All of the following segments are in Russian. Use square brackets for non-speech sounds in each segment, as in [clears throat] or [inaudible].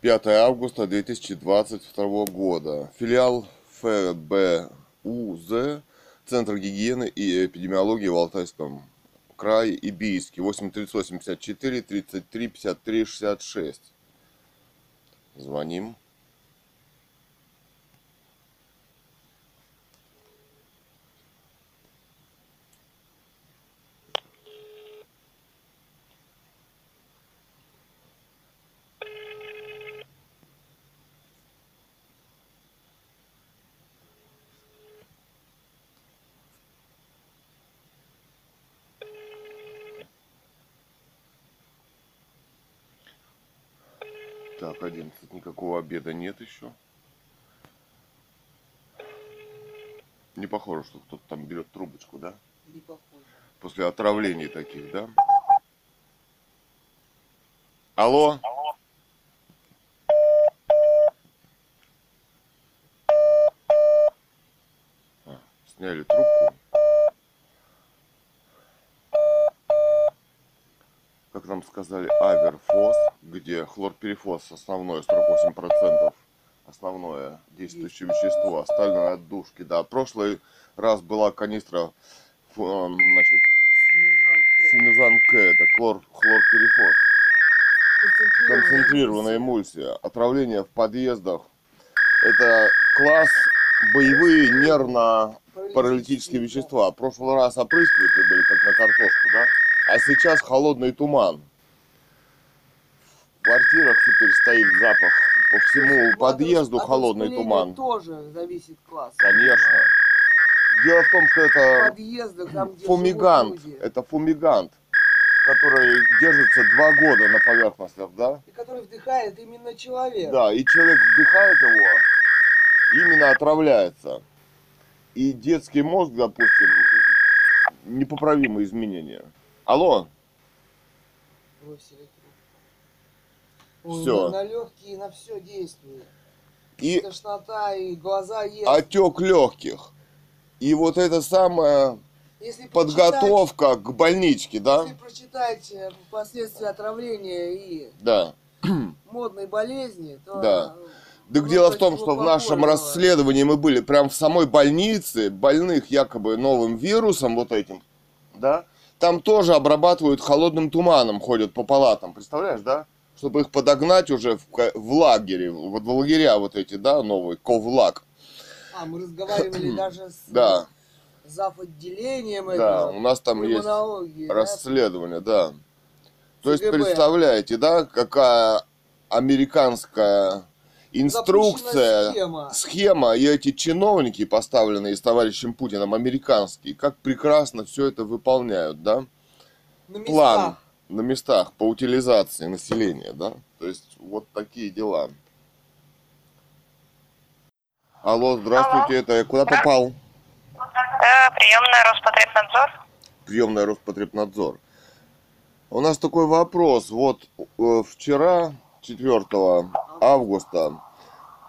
5 августа 2022 года. Филиал ФБУЗ, Центр гигиены и эпидемиологии в Алтайском крае и Бийске. 83854 33 53 66. Звоним. 11. Никакого обеда нет еще. Не похоже, что кто-то там берет трубочку, да? Не похоже. После отравлений таких, да? Алло? А, сняли трубку. Как нам сказали, аверфос, где хлорперифос основное, 48%, основное действующее вещество, остальное отдушки, да. Прошлый раз была канистра, э, значит, Синузан К, это хлор, хлорперифос. Концентрированная эмульсия. Отравление в подъездах. Это класс боевые нервно-паралитические вещества. В прошлый раз опрыскиватели были, как на картошку, да? А сейчас холодный туман. Квартирах теперь стоит запах. По всему подъезду холодный туман. тоже зависит класс. Конечно. Дело в том, что это там, фумигант. Это фумигант, который держится два года на поверхностях, да? и который вдыхает именно человек. Да, и человек вдыхает его, именно отравляется. И детский мозг, допустим, непоправимые изменения. Алло, Бросили Всё. На, легкие, на все действует. и Тошнота, и глаза есть. отек легких. И вот это самая Если подготовка к больничке, да? Если прочитать э, последствия отравления и Да. модной болезни, то... Да. э, Так ну, дело в то том, что в нашем расследовании мы были прям в самой больнице, больных якобы новым вирусом вот этим, да? Там тоже обрабатывают холодным туманом, ходят по палатам, представляешь, да? Чтобы их подогнать уже в, в лагере, вот в лагеря вот эти, да, новые, ковлаг. А, мы разговаривали [clears throat] даже с Да. зав. отделением Да, этого, у нас там есть пульмонологии, да. расследование, да. То есть, ЦГБ. представляете, да, какая американская инструкция, схема. схема и эти чиновники, поставленные с товарищем Путиным, американские, как прекрасно все это выполняют, да? На местах. План на местах по утилизации населения, да? То есть вот такие дела. Алло, здравствуйте, это я куда попал? Э, приемная Роспотребнадзор. приемная Роспотребнадзор. У нас такой вопрос. Вот э, вчера, 4 августа,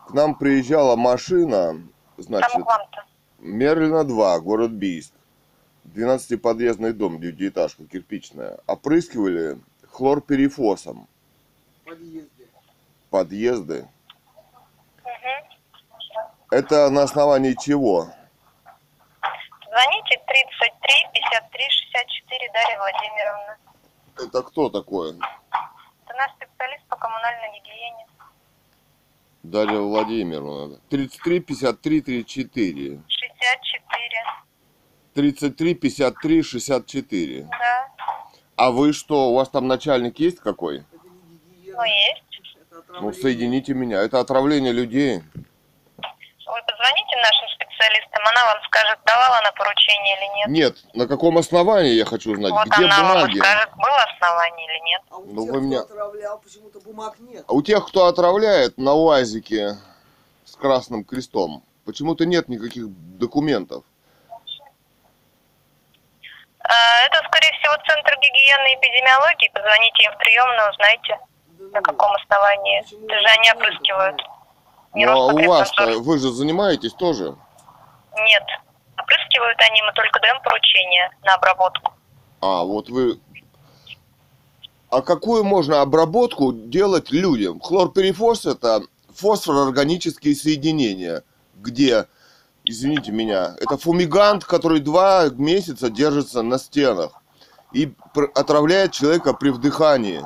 к нам приезжала машина, значит. Мерлина 2, город Бийск. 12-подъездный дом, девятиэтажка, кирпичная. Опрыскивали хлорперифосом в подъезде. подъезды. Мгм. Это на основании чего? Звоните 33 53 64 Дарья Владимировна. Это кто такой? Это наш специалист по коммунальной гигиене. Дарья Владимировна. 33 53 34. 64. 33 53 64. Да. А вы что, у вас там начальник есть какой? Ну, есть. Ну, соедините меня. Это отравление людей. Вы позвоните нашим специалистам, она вам скажет, давала она поручение или нет. Нет, на каком основании я хочу узнать? вот Где она вам бумаги? и скажет, было основание или нет. А у Ну, тех, вы кто меня- отравлял, почему-то бумаг нет. А у тех, кто отравляет на УАЗике с красным крестом, почему-то нет никаких документов. Э, Это, скорее всего, Центр гигиены и эпидемиологии. Позвоните им в приемную, узнайте, на каком основании. Это же они опрыскивают. Не Ну, а у вас-то, вы же занимаетесь тоже? Нет. Опрыскивают они, мы только даем поручение на обработку. А, вот вы А какую можно обработку делать людям? Хлорперифос – это фосфорорганические соединения, где, извините меня, это фумигант, который два месяца держится на стенах и отравляет человека при вдыхании.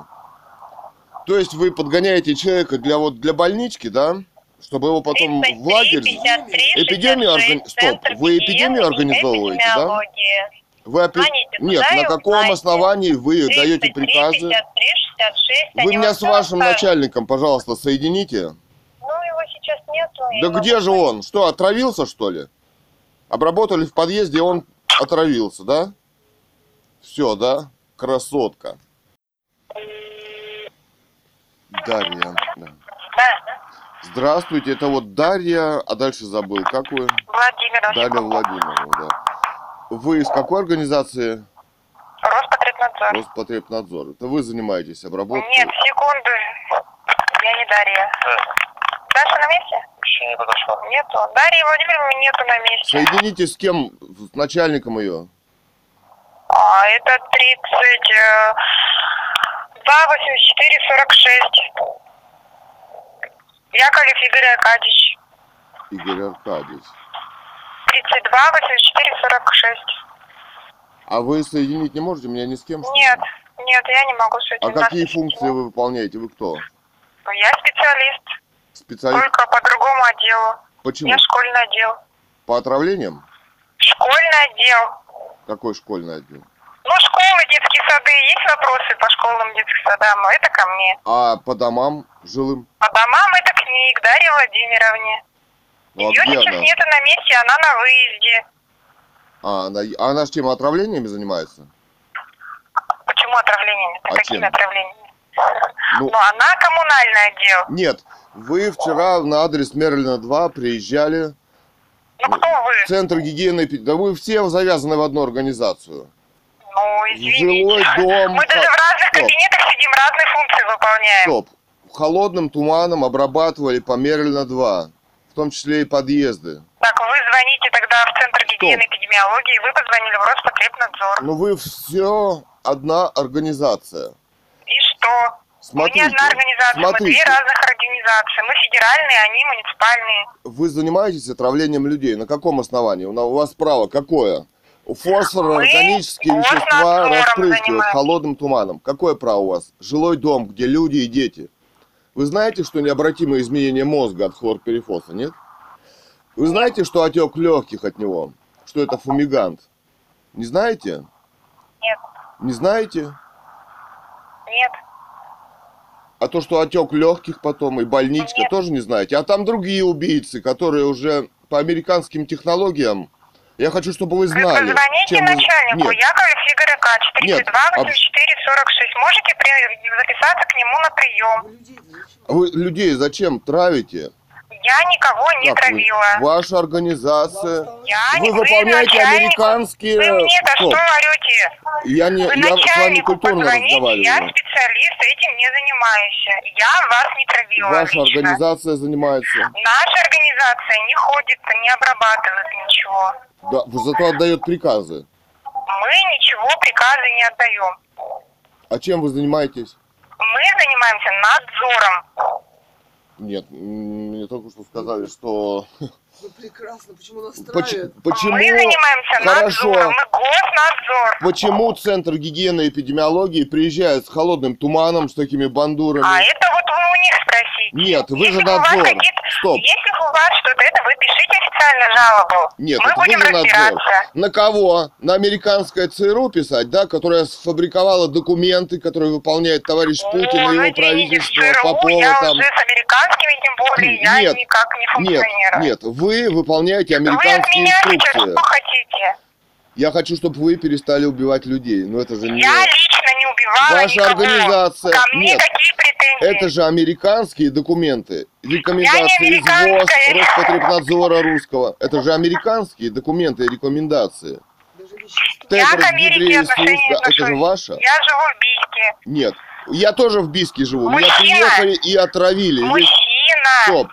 То есть вы подгоняете человека для, вот, для больнички, да? Чтобы его потом в лагерь... 53, Эпидемию 66, органи- стоп, вы эпидемию организовываете, да? Вы опи- Нет, на каком основании вы даете 33, приказы? 53, 66, Вы меня с вашим начальником, пожалуйста, соедините. Сейчас нету. Да могу где же он? Что, отравился, что ли? Обработали в подъезде, он отравился, да? Все, да? Красотка. Дарья. да. Здравствуйте, это вот Дарья, а дальше забыл, как вы? Владимир Дарья Владимировна, да. Вы из какой организации? Роспотребнадзор. Роспотребнадзор. Это вы занимаетесь обработкой? Нет, секунду. Я не Дарья. Даша на месте? Еще не подошла. Нету. Дарьи Владимировны нету на месте. Соедините с кем? С начальником ее? А, это 30... э, 2, 84, 46. Яковлев Игорь Аркадьевич. Игорь Аркадьевич. 32, 84, 46. А вы соединить не можете меня ни с кем? Нет, нет, я не могу с этим. А какие функции вы выполняете? Вы кто? Я специалист, Специалист? только по другому отделу. Почему? Я школьный отдел. По отравлениям? Школьный отдел. Какой школьный отдел? Ну, школы, детские сады. Есть вопросы по школам, детским садам? Это ко мне. А по домам жилым? По домам это к ней, к Дарье Владимировне. Ну, а Ее сейчас она? нету на месте, она на выезде. А, она, а она с чем, отравлениями занимается? Почему отравлениями? А Какими чем? отравлениями? Ну, Ну, она коммунальный отдел. нет. Вы вчера на адрес Мерлина 2 приезжали Ну, кто вы? в Центр гигиены... Да вы все завязаны в одну организацию. Ну, извините. Жилой дом... Мы даже в разных Стоп, кабинетах сидим, разные функции выполняем. стоп. Холодным туманом обрабатывали по Мерлина 2. В том числе и подъезды. Так, вы звоните тогда в Центр гигиены и эпидемиологии, вы позвонили в Роспотребнадзор. Но вы все одна организация. Что? Мы не Смотрите, одна организация, мы смотрите. две разных организации. Мы федеральные, они муниципальные. Вы занимаетесь отравлением людей. На каком основании? У у вас право какое? Фосфор, Мы органические вещества распрыскивают холодным туманом. Какое право у вас? Жилой дом, где люди и дети. Вы знаете, что необратимое изменение мозга от хлорперифоса, нет? Вы знаете, что отек легких от него? Что это фумигант? Не знаете? Нет, Не знаете? нет. А то, что отек легких потом и больничка, Нет. тоже не знаете. А там другие убийцы, которые уже по американским технологиям. Я хочу, чтобы вы Вы знали. позвоните чем вы- начальнику Нет, Яковлев Нет, 32 а- 84 46. Можете при- записаться к нему на прием. Вы людей зачем травите? Я никого не вы? травила. Ваша организация. Я Вы выполняете начальник. американские... Вы мне-то что орете? Я, не, Вы я с вами культурно позвоните, я разговариваю. специалист, этим не занимаюсь. Я вас не травила Ваша лично. организация занимается. Наша организация не ходит, не обрабатывает ничего. Да, зато отдает приказы. Мы ничего приказы не отдаем. А чем вы занимаетесь? Мы занимаемся надзором. Нет, мне только что сказали, что... Ну прекрасно, почему нас Поч-? Почему... Мы занимаемся Хорошо. надзором. Мы госнадзор. Почему Центр гигиены и эпидемиологии приезжает с холодным туманом, с такими бандурами? А это вот вы у них спросите. Нет, вы Если же надзор. Стоп. Если у вас что-то, это вы пишите официально жалобу. Нет, Мы это вы будем же надзор. На кого? На американское ЦРУ писать, да, которая сфабриковала документы, которые выполняет товарищ Путин О, и его ну, извините, правительство, ЦРУ Попова я там. уже с американскими, тем более, я Нет, никак не Нет, функционирую. нет, вы выполняете Вы американские сейчас инструкции. что хотите? Я хочу, чтобы вы перестали убивать людей. Но это же не... Я лично не убивала Ваша никого. организация- Ко мне нет. какие? Это же американские документы. Рекомендации из. ВОЗ, Роспотребнадзора русского. Это же американские документы и рекомендации. Я к Америке отношения это же ваша? Я живу в Бийске. Нет. Я тоже в Биске живу. Меня Мужчина. приехали и отравили. Мужчина. Стоп.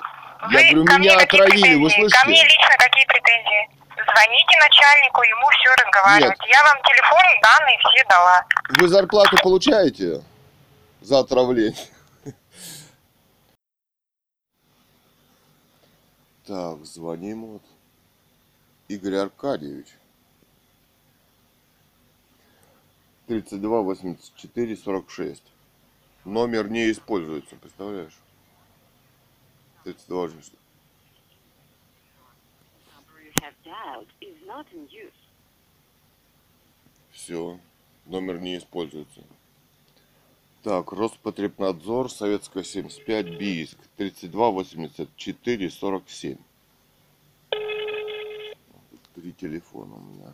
Вы Я говорю, меня отравили, вы претензии? Ко мне слышите? лично какие претензии? Звоните начальнику, ему все разговаривать. Я вам телефон, данные все дала. Вы зарплату получаете? за отравление. Так, звоним вот. Игорь Аркадьевич. 32 84 46. Номер не используется, представляешь? 32 84. number you have dialed is not in use. Все, номер не используется. Так, Роспотребнадзор, Советская 75, Бийск, 32 84 47. Три телефона у меня.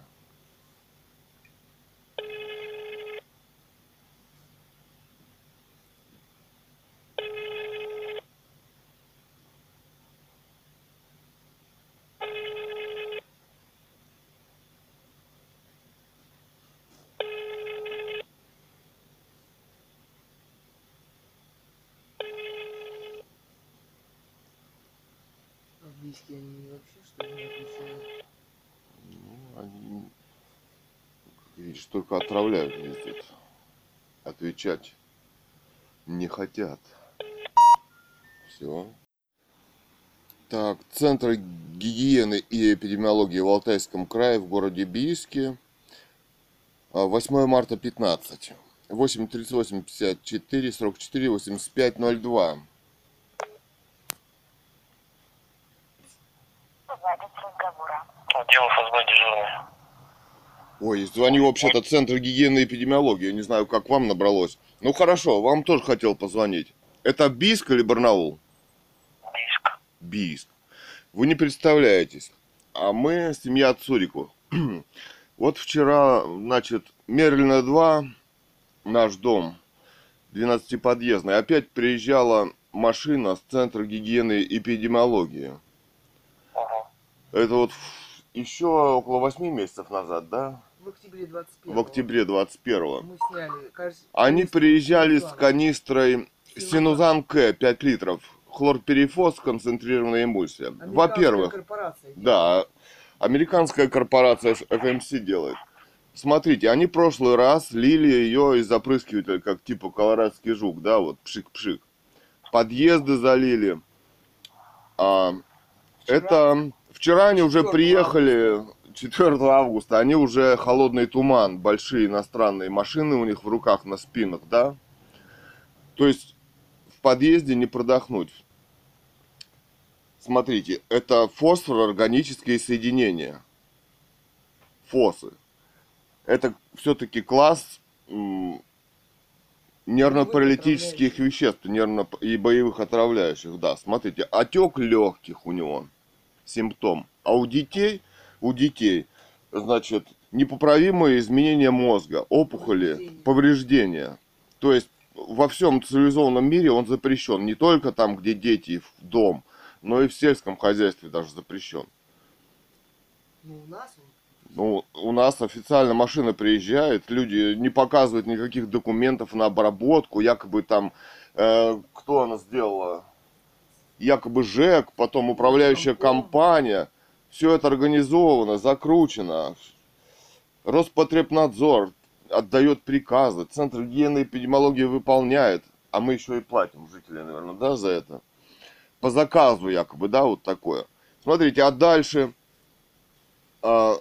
В Бийске они вообще что ли не отвечают? Ну, они, видишь, только отравляют ездят. Отвечать не хотят. Все. Так, Центр гигиены и эпидемиологии в Алтайском крае в городе Бийске. А, 8 марта 15. 8 38 54 44 85 02. Разговора. Отдел ФСБ дежурный. Ой, звоню вообще-то Центр гигиены и эпидемиологии. Не знаю, как вам набралось. Ну хорошо, вам тоже хотел позвонить. Это Бийск или Барнаул? Бийск. Бийск. Вы не представляетесь. А мы семья Цурику. [clears throat] Вот вчера, значит, Мерлина 2, наш дом, 12-подъездный, опять приезжала машина с Центра гигиены и эпидемиологии. Это вот еще около 8 месяцев назад, да? В октябре 21 В октябре 21 Мы сняли. кажется, Они приезжали с канистрой Синузан К 5 литров. Хлорперифос, концентрированная эмульсия. Во-первых, да, американская корпорация FMC делает. Смотрите, они в прошлый раз лили ее из опрыскивателя, как типа колорадский жук, да, вот пшик-пшик. Подъезды залили. А, это вчера они уже 4 приехали, 4 августа, они уже холодный туман, большие иностранные машины у них в руках на спинах, да? То есть в подъезде не продохнуть. Смотрите, это фосфор-органические соединения. Фосы. Это все-таки класс нервно-паралитических веществ, нервно и боевых отравляющих. Да, смотрите, отек легких у него симптом. А у детей, у детей, значит, непоправимые изменения мозга, опухоли, Повреждения. повреждения. То есть во всем цивилизованном мире он запрещен. Не только там, где дети в дом, но и в сельском хозяйстве даже запрещен. Ну, у нас он Ну, у нас официально машина приезжает, люди не показывают никаких документов на обработку, якобы там, э, кто она сделала, якобы ЖЭК, потом управляющая компания, все это организовано, закручено. Роспотребнадзор отдает приказы, Центр гигиены и эпидемиологии выполняет, а мы еще и платим жители, наверное, да, за это. По заказу якобы, да, вот такое. Смотрите, а дальше а,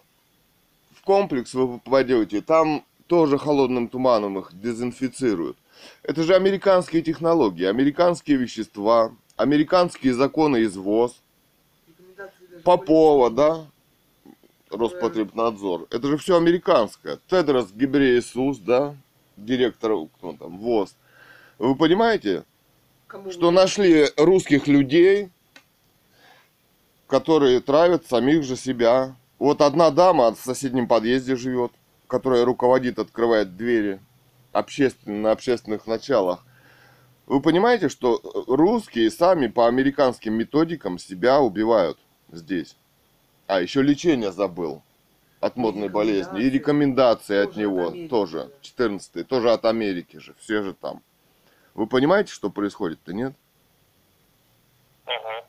в комплекс вы попадете, там тоже холодным туманом их дезинфицируют. Это же американские технологии, американские вещества, американские законы извоз. Попова, полиции. да? Роспотребнадзор. Это же все американское. Тедрос Гебреесус, да? Директор, кто там, ВОЗ. Вы понимаете, Кому что нашли русских людей, которые травят самих же себя. Вот одна дама в соседнем подъезде живет, которая руководит, открывает двери общественно, на общественных началах. Вы понимаете, что русские сами по американским методикам себя убивают здесь. А, еще лечение забыл от модной болезни. И рекомендации от от него Америки, тоже. да. 14 тоже от Америки же. Все же там. Вы понимаете, что происходит-то, нет? Угу.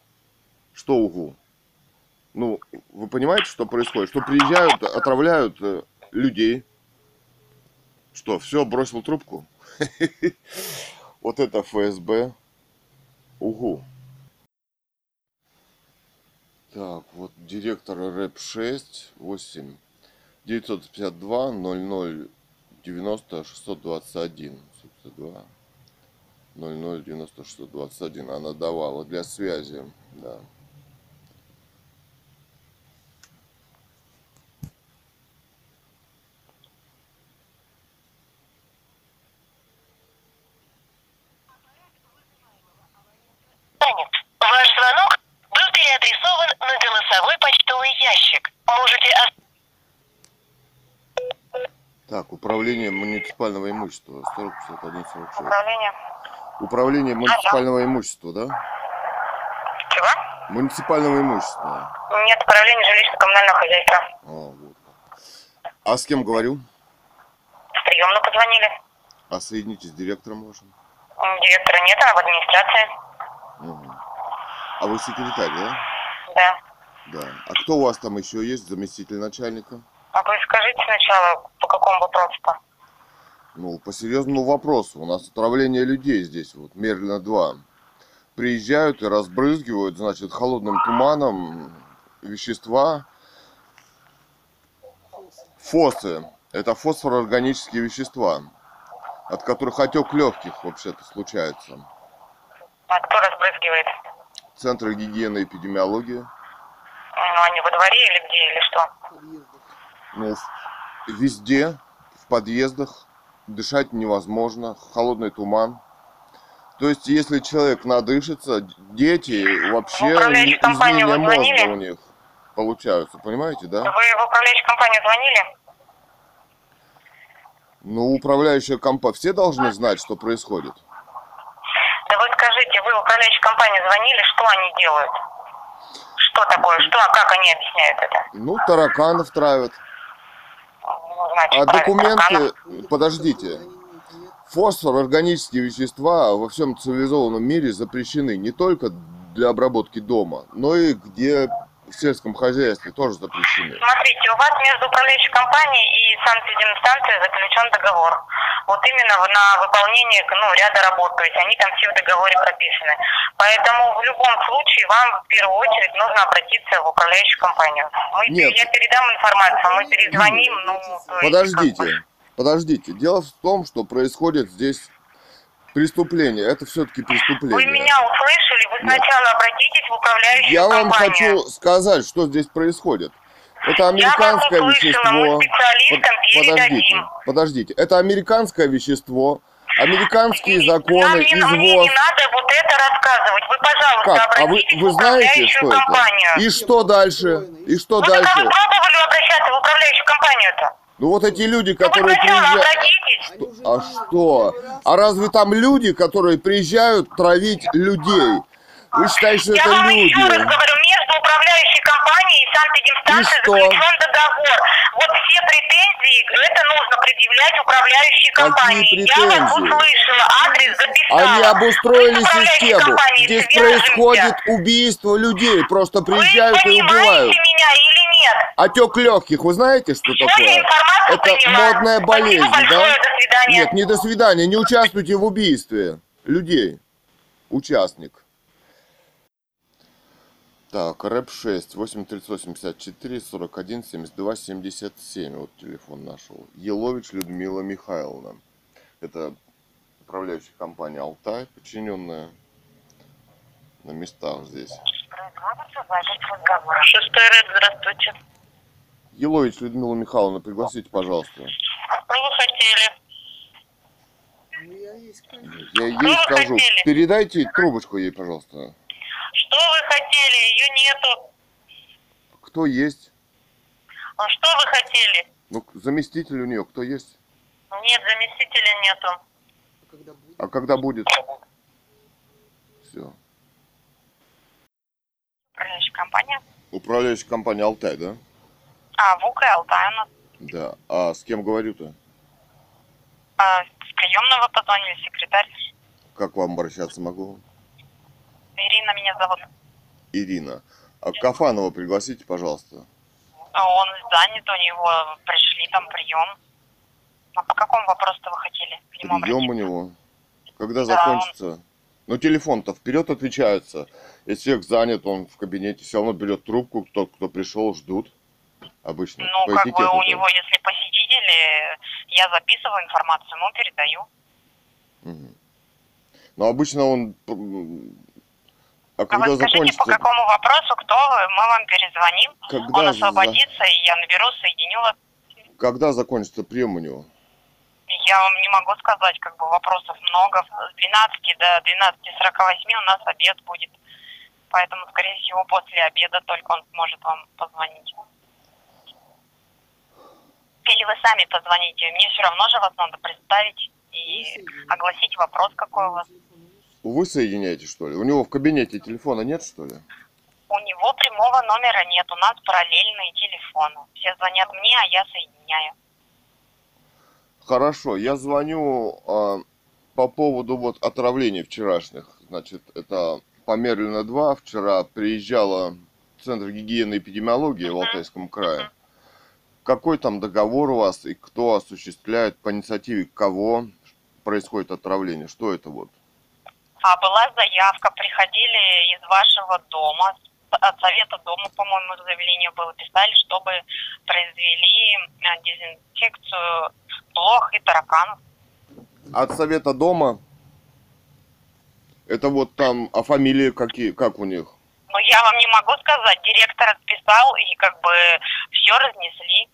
Что угу? Ну, вы понимаете, что происходит? Что приезжают, отравляют э, людей. Что, все, бросил трубку? [laughs] Вот это ФСБ. Угу. Так, вот директор РЭП 6, 8, 952 00 90 621. 602 00 90 621. Она давала для связи, да. Занят. Ваш звонок был переадресован на голосовой почтовый ящик. Можете Так, управление муниципального имущества. 4051 46. Управление. Управление муниципального имущества, да? Чего? Муниципального имущества. Нет, управление жилищно-коммунального хозяйства. А, вот. а с кем говорю? В приемную позвонили. А соедините с директором вашим. Директора нет, она в администрации. Мгм. А вы секретарь, да? Да. Да. А кто у вас там еще есть, заместитель начальника? А вы скажите сначала, по какому вопросу-то? Ну, по серьезному вопросу. У нас отравление людей здесь, вот, Мерлина 2. Приезжают и разбрызгивают, значит, холодным туманом вещества. Фосы. Это фосфороорганические вещества, от которых отек легких вообще-то случается. А кто разбрызгивает? Центр гигиены и эпидемиологии. Ну, они во дворе или где, или что? Ну, везде, в подъездах, дышать невозможно, холодный туман. То есть, если человек надышится, дети вообще управляющую компанию вы изменения мозга у них получаются, понимаете, да? Вы в управляющую компанию звонили? Ну, управляющая компания, все должны знать, что происходит. Да вы скажите, вы в управляющую компанию звонили, что они делают? Что такое? Что, как они объясняют это? Ну, тараканов травят. А документы, подождите, фосфор, органические вещества во всем цивилизованном мире запрещены не только для обработки дома, но и где в сельском хозяйстве тоже запрещены. Смотрите, у вас между управляющей компанией и санэпидемстанцией заключен договор. Вот именно на выполнение ну, ряда работ, то есть они там все в договоре прописаны. Поэтому в любом случае вам в первую очередь нужно обратиться в управляющую компанию. Мы, Нет. Я передам информацию, мы перезвоним, ну, есть, Подождите, подождите. Дело в том, что происходит здесь преступление. Это все-таки преступление. Вы меня услышали, вы Нет. сначала обратитесь в управляющую Я вам компанию. хочу сказать, что здесь происходит. Это Я американское услышала, вещество. мы Под- Подождите, подождите. Это американское вещество. Американские законы, нам извоз. не надо вот это рассказывать. Вы, пожалуйста, Как? А вы, обратитесь вы в знаете, управляющую что это? компанию. И что дальше? И что Ну, дальше? вы пробовали обращаться в управляющую компанию-то? Ну вот эти люди, Ну, которые сначала приезжают... уже А что? А разве там люди, которые приезжают травить людей? Вы считаете, что Я это вам еще раз люди? говорю, между управляющей компанией и санэпидемстанцией заключен договор. Вот все претензии, это нужно предъявлять управляющей Какие компании. Я вас претензии? услышала, адрес записала. Они обустроили систему. компанией Здесь свяжемся. происходит убийство людей. Просто приезжают Вы и убивают. меня или нет? Отек легких, вы знаете, что я такое? Это поняла. модная Спасибо болезнь, большое, да? До свидания. Нет, не до свидания. Не участвуйте в убийстве людей. Участник. Так, рэп 6, 83854 41 72 77. Вот телефон нашел. Елович Людмила Михайловна. Это управляющая компания Алтай, подчиненная на местах здесь. Шестой рэп, здравствуйте. Елович Людмила Михайловна, пригласите, пожалуйста. Что вы хотели? Ну, я есть, конечно. Я ей скажу. Передайте трубочку ей, пожалуйста. Что вы хотели? Ее нету. Кто есть? А Что вы хотели? Ну, заместитель у нее кто есть? Нет, заместителя нету. А когда будет? А когда будет? Все. Управляющая компания. Управляющая компания Алтай, да? А, ВУК и Алтай у нас. Да. А с кем говорю-то? А, с приемного позвонили, секретарь. Как вам обращаться могу? Ирина меня зовут. Ирина. А Кафанова пригласите, пожалуйста. А Он занят, у него пришли там прием. А по какому вопросу вы хотели Прием у него. Когда Да, закончится? Ну, телефон-то вперед отвечается. Если человек занят, он в кабинете все равно берет трубку, тот, кто пришел, ждут. Обычно. Ну, по как бы у него, если посетители, я записываю информацию, ему передаю. Мгм. Но обычно он... А А когда вы скажите, закончится... по какому вопросу, кто вы, мы вам перезвоним, Когда, он за- освободится, и я наберу, соединю вас. когда закончится прием у него? Я вам не могу сказать, как бы вопросов много. С 12 до 12.48 у нас обед будет. Поэтому, скорее всего, после обеда только он сможет вам позвонить. Или вы сами позвоните. Мне все равно же вас надо представить и огласить вопрос, какой у вас. Вы соединяете, что ли? У него в кабинете телефона нет, что ли? У него прямого номера нет, у нас параллельные телефоны. Все звонят мне, а я соединяю. Хорошо, я звоню а, по поводу вот отравлений вчерашних. Значит, это по Мерлина 2. Вчера приезжала в Центр гигиены и эпидемиологии в Алтайском крае. Какой там договор у вас и кто осуществляет, по инициативе кого происходит отравление? Что это вот? А была заявка, приходили из вашего дома, от совета дома, по-моему, заявление было, писали, чтобы произвели э, дезинфекцию блох и тараканов. От совета дома? Это вот там, а фамилии какие, как у них? Но я вам не могу сказать, директор отписал, и как бы все разнесли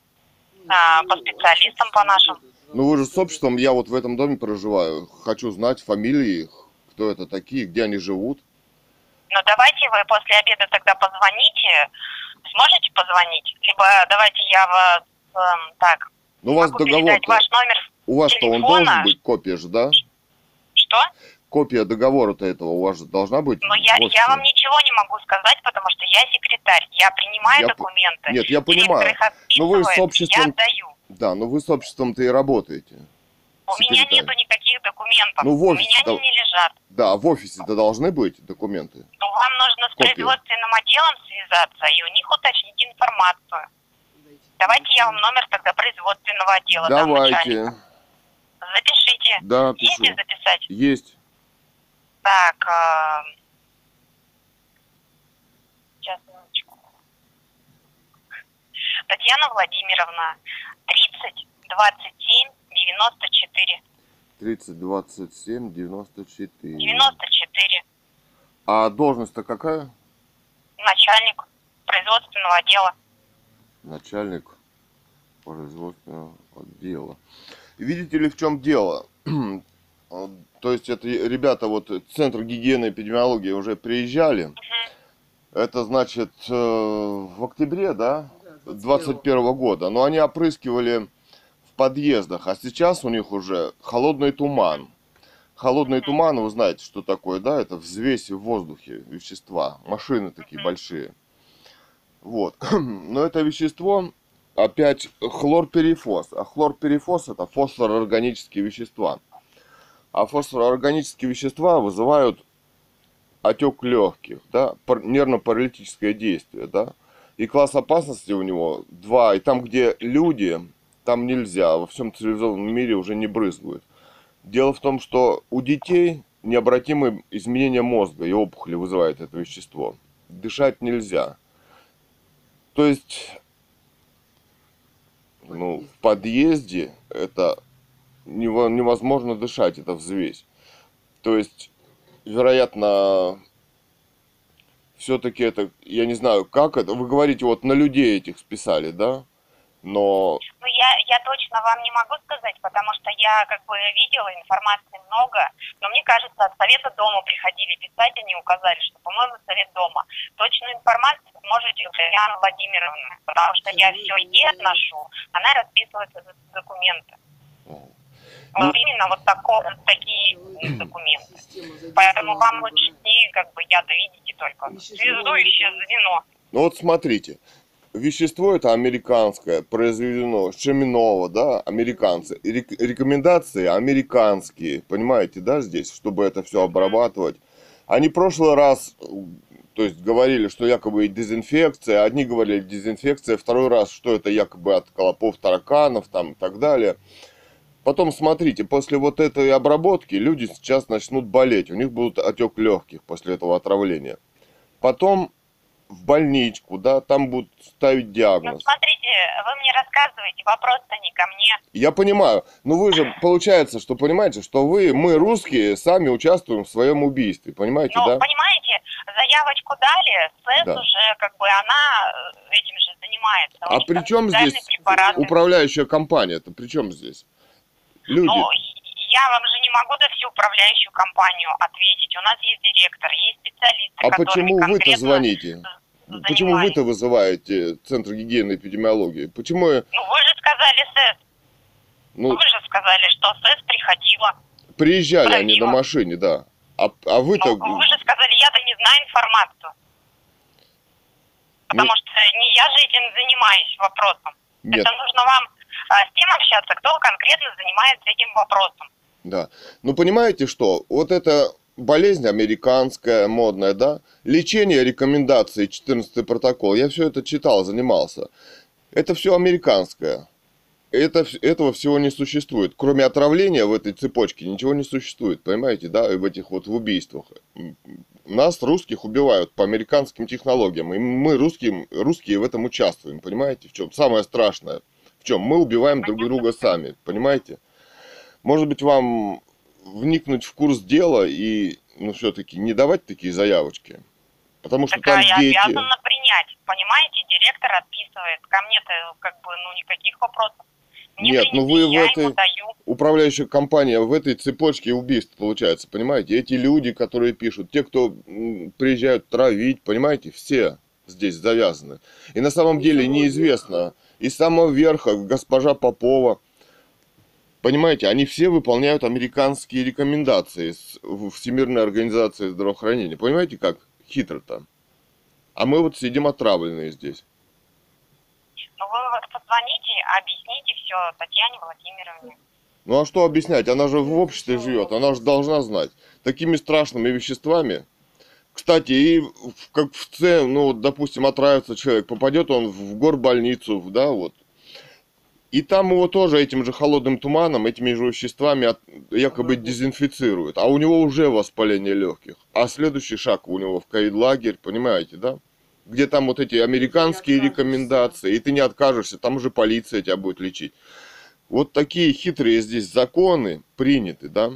а, по специалистам по нашим. Ну вы же с обществом, я вот в этом доме проживаю. Хочу знать фамилии их, кто это такие, где они живут. Но давайте вы после обеда тогда позвоните. Сможете позвонить? Либо давайте я вас эм, так Ну у вас договор ваш номер. У вас-то он телефона. должен быть, копия же, да? Что? Копия договора-то этого у вас же должна быть? Но я, в офисе? я вам ничего не могу сказать, потому что я секретарь. Я принимаю Я по- документы. Нет, я понимаю. Но вы с обществом- Я отдаю. Да, но вы с обществом-то и работаете. У меня нету никаких документов. Ну, в У офисе меня дол- они не лежат. Да, в офисе-то должны быть документы. Ну, вам нужно с производственным отделом связаться и у них уточнить информацию. Давайте я вам номер тогда производственного отдела дам. Давайте. Запишите. Да, Есть пишу. где записать? Есть. Так, э, сейчас, минуточку. Татьяна Владимировна, 30 27 94. 30, 27, 94. 94. А должность-то какая? Начальник производственного отдела. Начальник производственного отдела. Видите ли, в чем дело? [clears throat] То есть это ребята, вот Центр гигиены и эпидемиологии уже приезжали. Это значит э, в октябре, да? 21 года. Но они опрыскивали подъездах, а сейчас у них уже холодный туман. Холодный туман, вы знаете, что такое, да? Это взвесь в воздухе вещества. Машины такие большие. Вот. [clears throat] Но это вещество опять хлорперифос. А хлорперифос это фосфороорганические вещества. А фосфороорганические вещества вызывают отек легких, да, пар- нервно-паралитическое действие, да. И класс опасности у него два. И там, где люди, там нельзя. Во всем цивилизованном мире уже не брызгают. Дело в том, что у детей необратимые изменения мозга и опухоли вызывает это вещество. Дышать нельзя. То есть, ну, в подъезде это нево- невозможно дышать, это взвесь. То есть, вероятно, все-таки это, я не знаю, как это, вы говорите, вот на людей этих списали, да? Но, Ну, я, я точно вам не могу сказать, потому что я как бы видела информации много, но мне кажется, от Совета дома приходили писать, они указали, что, по-моему, Совет дома. Точную информацию сможете у Татьяны Владимировны, потому что я все ей отношу, она расписывает д- документы. Ну- Вот именно вот тако- такие документы. Поэтому вам лучше с ней, как бы, я видите только связующее звено. ну вот смотрите, вещество это американское, произведено Шеминова, да, американцы. Рек- рекомендации американские, понимаете, да, здесь, чтобы это все обрабатывать. Они в прошлый раз, то есть говорили, что якобы дезинфекция, одни говорили дезинфекция, второй раз, что это якобы от колопов тараканов там и так далее. Потом смотрите, после вот этой обработки люди сейчас начнут болеть, у них будет отек легких после этого отравления. Потом в больничку, да, там будут ставить Ну, диагноз. смотрите, вы мне рассказываете, вопрос-то не ко мне. Я понимаю, но вы же, получается, что понимаете, что вы, мы, русские, сами участвуем в своем убийстве, понимаете, Ну, да? понимаете, заявочку дали, СЭС Да. уже, как бы, она э, этим же занимается. А при чем здесь препараты. управляющая компания? Это при чем здесь? Люди. Ну, я вам же не могу за всю управляющую компанию ответить. У нас есть директор, есть специалисты, А которыми почему вы-то конкретно звоните? Почему занимались. вы-то вызываете Центр гигиены и эпидемиологии? Почему, Ну, вы же сказали СЭС. ну, Вы же сказали, что СЭС приходила. приезжали они на машине, да. А, а вы-то... Ну, вы же сказали, я-то не знаю информацию. Потому Ну- что не я же этим занимаюсь вопросом. Нет, Это нужно вам а, с тем общаться, кто конкретно занимается этим вопросом. да. Ну, понимаете что? Вот эта болезнь американская, модная, да? Лечение, рекомендации, 14 протокол. Я все это читал, занимался. Это все американское. Это, этого всего не существует. Кроме отравления в этой цепочке ничего не существует, понимаете, да, и в этих вот в убийствах. Нас, русских, убивают по американским технологиям, и мы, русские, русские, в этом участвуем, понимаете, в чем? Самое страшное, в чем? Мы убиваем друг друга сами, понимаете? Может быть, вам вникнуть в курс дела и, ну, все-таки не давать такие заявочки? Потому что Так там я дети... обязана принять. Понимаете, директор отписывает. Ко мне-то как бы ну никаких вопросов. Мне Нет, ну вы в этой- управляющая компания в этой цепочке убийств получается, понимаете? Эти люди, которые пишут, те, кто приезжают травить, понимаете, все здесь завязаны. И на самом деле неизвестно, из самого верха госпожа Попова, понимаете, они все выполняют американские рекомендации с Всемирной организации здравоохранения. Понимаете, как хитро-то? А мы вот сидим отравленные здесь. Ну вы вот позвоните, объясните все Татьяне Владимировне. Ну а что объяснять? Она же в обществе живет, она же должна знать. Такими страшными веществами. Кстати, и в- как в С, ну вот, допустим, отравится человек, попадет он в горбольницу, да, вот. И там его тоже этим же холодным туманом, этими же веществами от- якобы дезинфицируют. А у него уже воспаление легких. А следующий шаг у него в ковид-лагерь, понимаете, да? Где там вот эти американские рекомендации, и ты не откажешься, там уже полиция тебя будет лечить. Вот такие хитрые здесь законы приняты, да?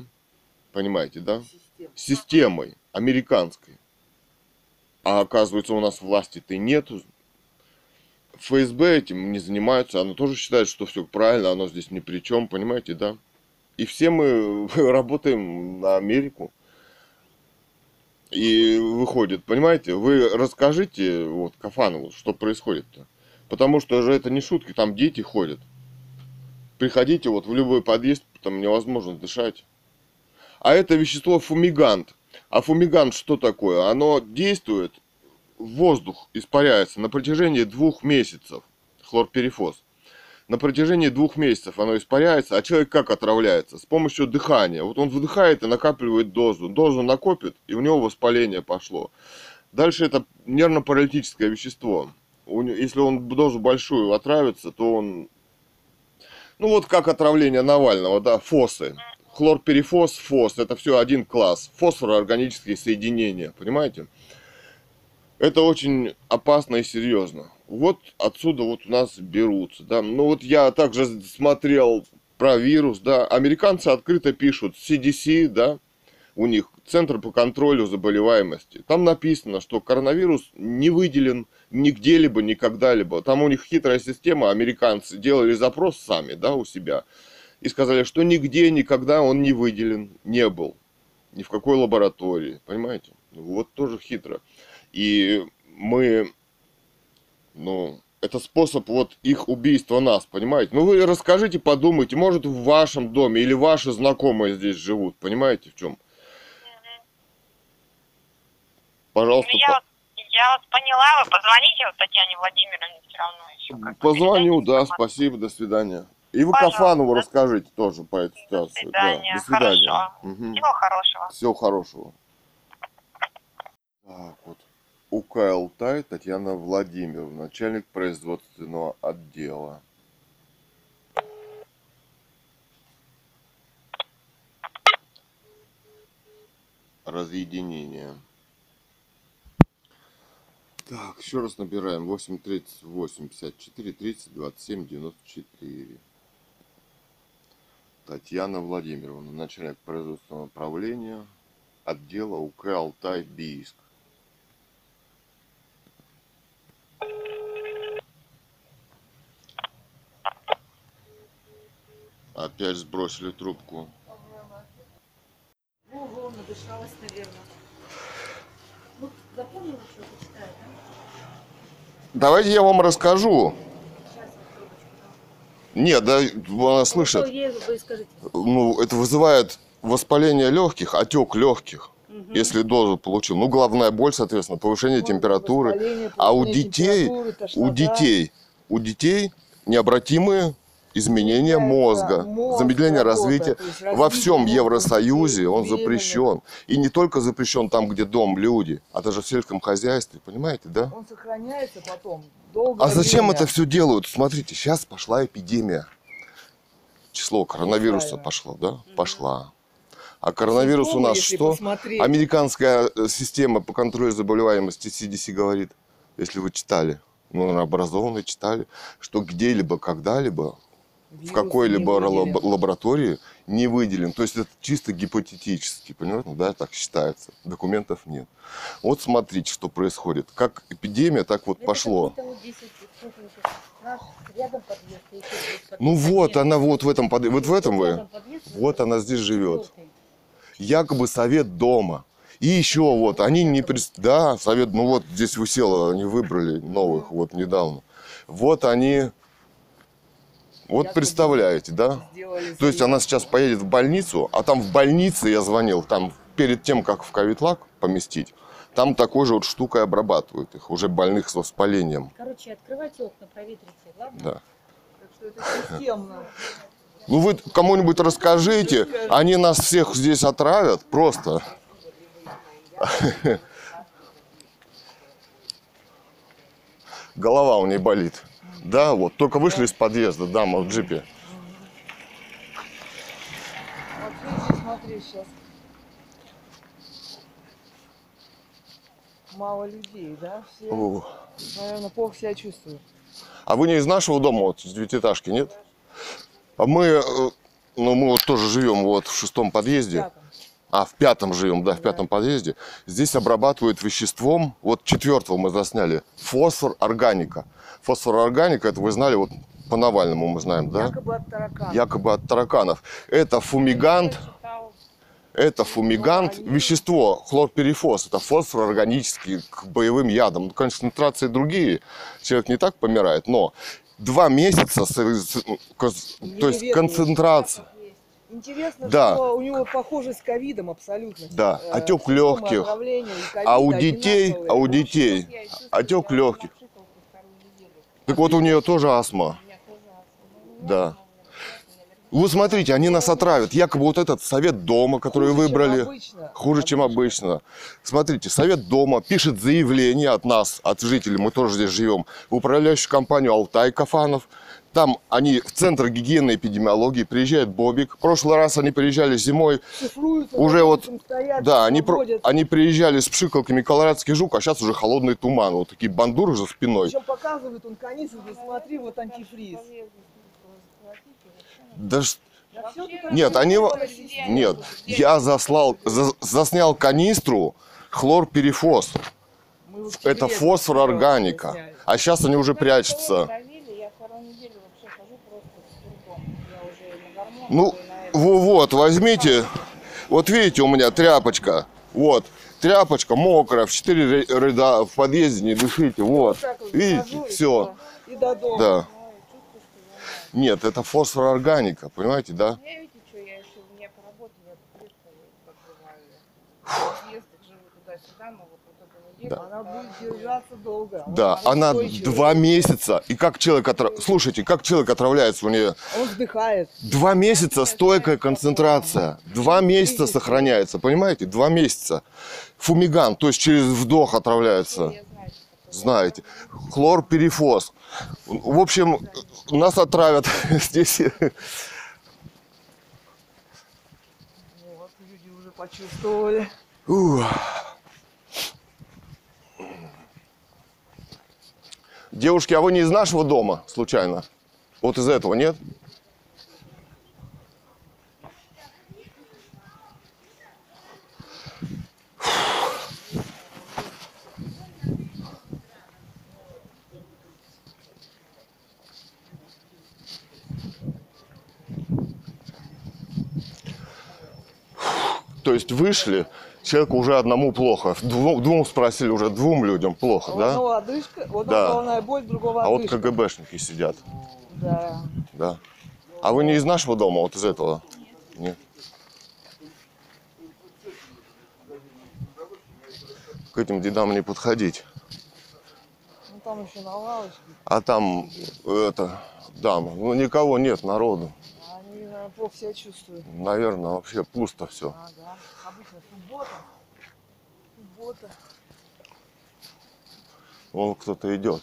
Понимаете, да? Системой американской. А оказывается, у нас власти-то нету. ФСБ этим не занимаются, оно тоже считает, что все правильно, оно здесь ни при чем, понимаете, да? И все мы [laughs] работаем на Америку. И выходит, понимаете, вы расскажите вот Кафанову, что происходит-то. Потому что же это не шутки, там дети ходят. Приходите вот в любой подъезд, там невозможно дышать. А это вещество фумигант. А фумигант что такое? Оно действует, воздух испаряется на протяжении двух месяцев. Хлорперифоз. На протяжении двух месяцев оно испаряется, а человек как отравляется? С помощью дыхания. Вот он вдыхает и накапливает дозу. Дозу накопит, и у него воспаление пошло. Дальше это нервно-паралитическое вещество. Если он дозу большую отравится, то он... Ну вот как отравление Навального, да, фосы. Хлорперифос, фос, это все один класс. Фосфороорганические соединения, понимаете? Это очень опасно и серьезно. Вот отсюда вот у нас берутся, да. Ну вот я также смотрел про вирус, да. Американцы открыто пишут CDC, да, у них Центр по контролю заболеваемости. Там написано, что коронавирус не выделен нигде либо, никогда-либо. Там у них хитрая система, американцы делали запрос сами, да, у себя. И сказали, что нигде никогда он не выделен, не был. Ни в какой лаборатории, понимаете? Вот тоже хитро. И мы, ну, это способ вот их убийства нас, понимаете? Ну вы расскажите, подумайте, может в вашем доме или ваши знакомые здесь живут, понимаете в чем? Пожалуйста, Ну, я, вот, я вот поняла, вы позвоните вот Татьяне Владимировне все равно еще. по- позвоню, да, информацию. спасибо, до свидания. И вы Пожалуйста. Кафанову расскажите тоже по этой До ситуации. свидания. Да, до свидания. Хорошо. Мгм. Всего хорошего. Всего хорошего. Так вот. Укалтай Татьяна Владимировна, начальник производственного отдела. Разъединение. Так, еще раз набираем 8 30 84 30 27 94. Татьяна Владимировна, начальник производственного управления отдела УК Алтай Бийск. Опять сбросили трубку. Ого, надышалась, наверное. Ну, запомнила, что почитаю, да? Давайте я вам расскажу. Вот. Нет, да, она слышит. Что ей вы скажите? Ну, это вызывает воспаление легких, отек легких, Мгм. если дозу получил. Ну, головная боль, соответственно, повышение температуры. Воспаление, А у повышение детей, у детей, у детей необратимые изменения Меняется мозга, мозг, замедление развития. Во всем Евросоюзе он запрещен. И не только запрещен там, где дом, люди, а даже в сельском хозяйстве, понимаете, да? Он сохраняется потом. А зачем это все делают? Смотрите, сейчас пошла эпидемия. Число коронавируса Правильно. пошло, да? Пошла. А коронавирус у нас что? Посмотреть. Американская э, система по контролю заболеваемости CDC говорит, если вы читали, ну, образованные читали, что где-либо, когда-либо в какой-либо лаборатории не выделен. То есть это чисто гипотетически, понимаете, да, так считается. Документов нет. Вот смотрите, что происходит. Как эпидемия, так вот Это пошло. вот подъезд. Ну вот, она вот в этом, под- вот в этом вы. Вот она здесь живет. Якобы совет дома. И еще вот, они не... прис- Да, совет, ну вот здесь высело, они выбрали новых вот недавно. Вот они... Вот представляете, да? То есть она сейчас поедет в больницу, а там в больнице я звонил, там перед тем, как в ковидлак поместить, там такой же вот штукой обрабатывают их, уже больных с воспалением. Короче, открывайте окна, проветрите, ладно? Да. Так что это системно. Ну вы кому-нибудь расскажите, они нас всех здесь отравят просто. [laughs] Голова у нее болит. Да, вот, только вышли из подъезда, дама в джипе. Вот видите, смотри, сейчас мало людей, да? Все, О. наверное, плохо себя чувствуют. А вы не из нашего дома, вот, из девятиэтажки, нет? А мы, э, ну мы вот тоже живем вот в шестом подъезде. Пятом. А, в пятом живем, да, в Да. пятом подъезде. Здесь обрабатывают веществом, вот четвертого мы засняли, фосфор органика. Фосфор органика, это вы знали, вот по Навальному мы знаем, да? Якобы от тараканов. Якобы от тараканов. Это фумигант, это фумигант, вещество, хлорперифос, это фосфор органический к боевым ядам. Ну, Концентрации другие, человек не так помирает, но два месяца, кос- то есть концентрация. Интересно, Да. что у него похоже с ковидом абсолютно. Да, Э, отек легких. А у детей, а у детей отек легких. Так вот у нее тоже астма. Да. Вы смотрите, они нас отравят. Якобы вот этот совет дома, который Хуже, чем выбрали, обычно. хуже, чем обычно. Смотрите, совет дома пишет заявление от нас, от жителей, мы тоже здесь живем, в управляющую компанию «Алтай» Кафанов. Там они в Центр гигиены и эпидемиологии, приезжает Бобик. В прошлый раз они приезжали зимой, Цифруются, уже вот, стоят, да, они, про- они приезжали с пшикалками Колорадский жук, а сейчас уже холодный туман, вот такие бандуры за спиной. Причем показывает он канистру, говорит, смотри, вот антифриз. Да тут Нет, они... Нет, я заслал, за- заснял канистру хлорперифос. Это фосфор органика. А сейчас они уже прячутся. Я вторую неделю вообще хожу просто с трудом. Я уже и на гормонах, Ну, вот, возьмите. Вот видите, у меня тряпочка. Вот. Тряпочка мокрая, в четыре ря- ряда в подъезде, не дышите. Вот. Видите, все. Да. Нет, это фосфор органика, понимаете, да? Я неделю. Она будет держаться долго. Да, она два месяца. И как человек отра- Слушайте, как человек отравляется у нее? Он вздыхает. Два месяца стойкая концентрация. Два месяца сохраняется, понимаете? Два месяца. Фумиган, то есть через вдох отравляется. Знаете. Хлорперифос. В общем, нас отравят [laughs] здесь. Вот, люди уже почувствовали. Ух. Девушки, а вы не из нашего дома, случайно? Вот из этого, нет? То есть вышли, человеку уже одному плохо. Двум, двум спросили уже, двум людям плохо, У да? одного одышка, у одного Да. головная боль, другого А вот одышка. КГБшники сидят, Да. да. А вы не из нашего дома, вот из этого? Нет. К этим дедам не подходить. Ну там еще на лавочке. А там, это, дама, ну никого нет, народу. Наверное, плохо себя чувствуют. Наверное, вообще пусто все. Ага. Обычно суббота. Суббота. Вон кто-то идет.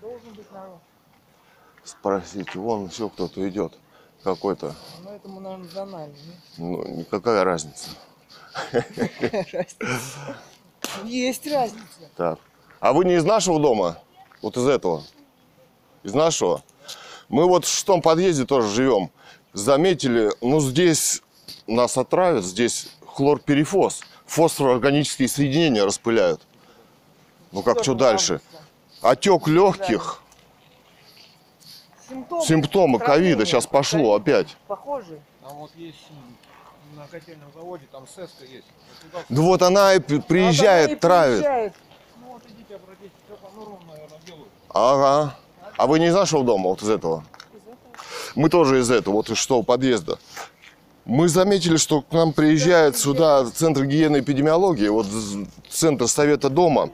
Должен быть народ. Спросите, вон еще кто-то идет. Какой-то. Но этому, наверное, зональный. Ну, никакая. Разница. [laughs] Есть разница. Так. А вы не из нашего дома? Вот из этого? Из нашего? Мы вот в шестом подъезде тоже живем. Заметили, ну здесь нас отравят, здесь хлорперифос. Фосфороорганические соединения распыляют. Ну как, что дальше? Отек легких, Симптомы, симптомы ковида сейчас пошло опять. Похожи. Там вот есть на котельном заводе, там СЭСКО есть. Да вот она и приезжает, травит. приезжает. Ну вот идите, обратитесь, все по нормам, наверное, делают. Ага. А вы не из нашего дома, вот из этого? Мы тоже из этого, вот из что подъезда. Мы заметили, что к нам приезжает сюда Центр гигиены и эпидемиологии, вот Центр Совета дома,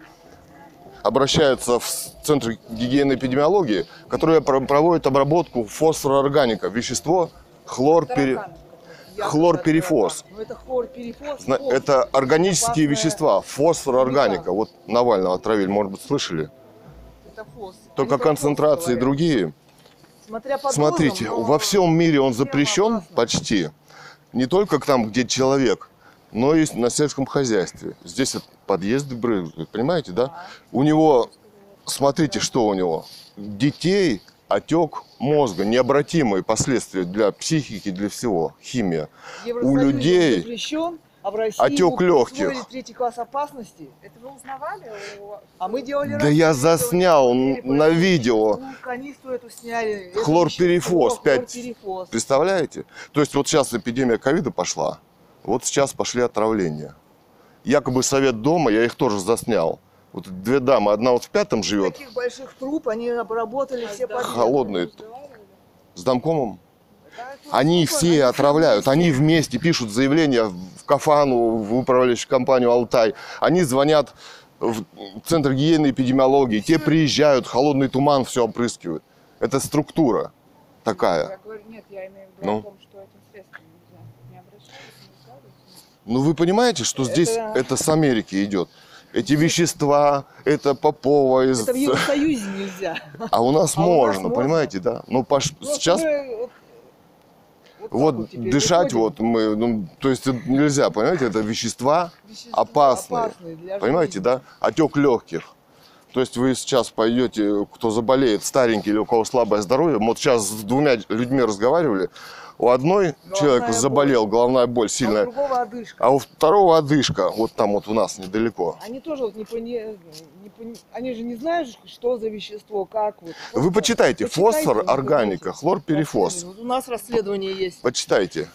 обращаются в Центр гигиены и эпидемиологии, который про- проводит обработку фосфороорганика, вещество. Тараканы, которые хлорперифос. Ну это хлорперифос. Это органические вещества, фосфороорганика. химика. Вот Навального отравили, может быть, слышали? Это фос. Только концентрации другие. Смотрите, во всем мире он запрещен почти. Не только там, где человек, но и на сельском хозяйстве. Здесь подъезды брызгают, понимаете, да? У него, смотрите, что у него. Детей отек мозга, необратимые последствия для психики, для всего, химия. У людей запрещен, а в России отек легких. третий класс опасности. Это вы узнавали? А мы делали Да я заснял на видео. Канистру эту сняли. Пять- хлорперифос. Представляете? То есть вот сейчас эпидемия ковида пошла, вот сейчас пошли отравления. Якобы совет дома, я их тоже заснял. Вот две дамы, одна вот в пятом живет, Таких больших труб они обработали все подъезды. холодные, с домкомом. Они все отравляют, они вместе пишут заявление в Кафану, в управляющую компанию «Алтай». Они звонят в Центр гигиены и эпидемиологии, те приезжают, холодный туман все опрыскивают. Это структура такая. Я говорю, нет, я имею в виду Ну. о том, что этим средством нельзя. Не обращайтесь, не жалуйтесь. Ну вы понимаете, что здесь Это- это, с Америки идет? Эти вещества, это Попова из... Это в Евросоюзе нельзя. А у нас А у нас можно, можно. понимаете, да? Ну пош- сейчас мы вот, дышать выходим. вот мы, ну, то есть нельзя, понимаете, это вещества Вещества опасные, опасные понимаете, жизни. да? Отек легких. То есть вы сейчас пойдете, кто заболеет, старенький или у кого слабое здоровье, вот сейчас с двумя людьми разговаривали, у одной человека боль. заболел, головная боль А у сильная, другого одышка. а у второго одышка, вот там вот у нас недалеко. Они тоже вот не, они же не знают, что за вещество, как вот. Вы Просто почитайте, почитайте фосфор, органика, интернете. хлорперифос. Вот у нас расследование есть Почитайте,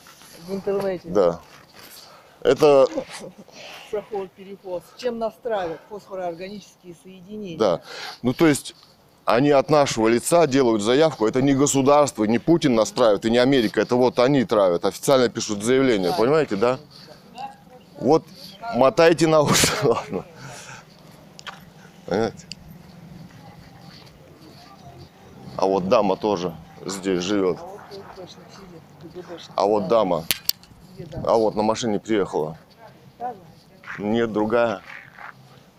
в интернете. да. Это, Про хлорперифос. Чем нас травят? Фосфороорганические соединения. да. Ну, то есть, они от нашего лица делают заявку. Это не государство, не Путин нас травит, и не Америка. Это вот они травят. Официально пишут заявление, Да. понимаете, да? Вот, мотайте на уши, ладно. Понимаете? А вот дама тоже здесь живет. А вот дама, дама? а вот на машине приехала. Нет, другая.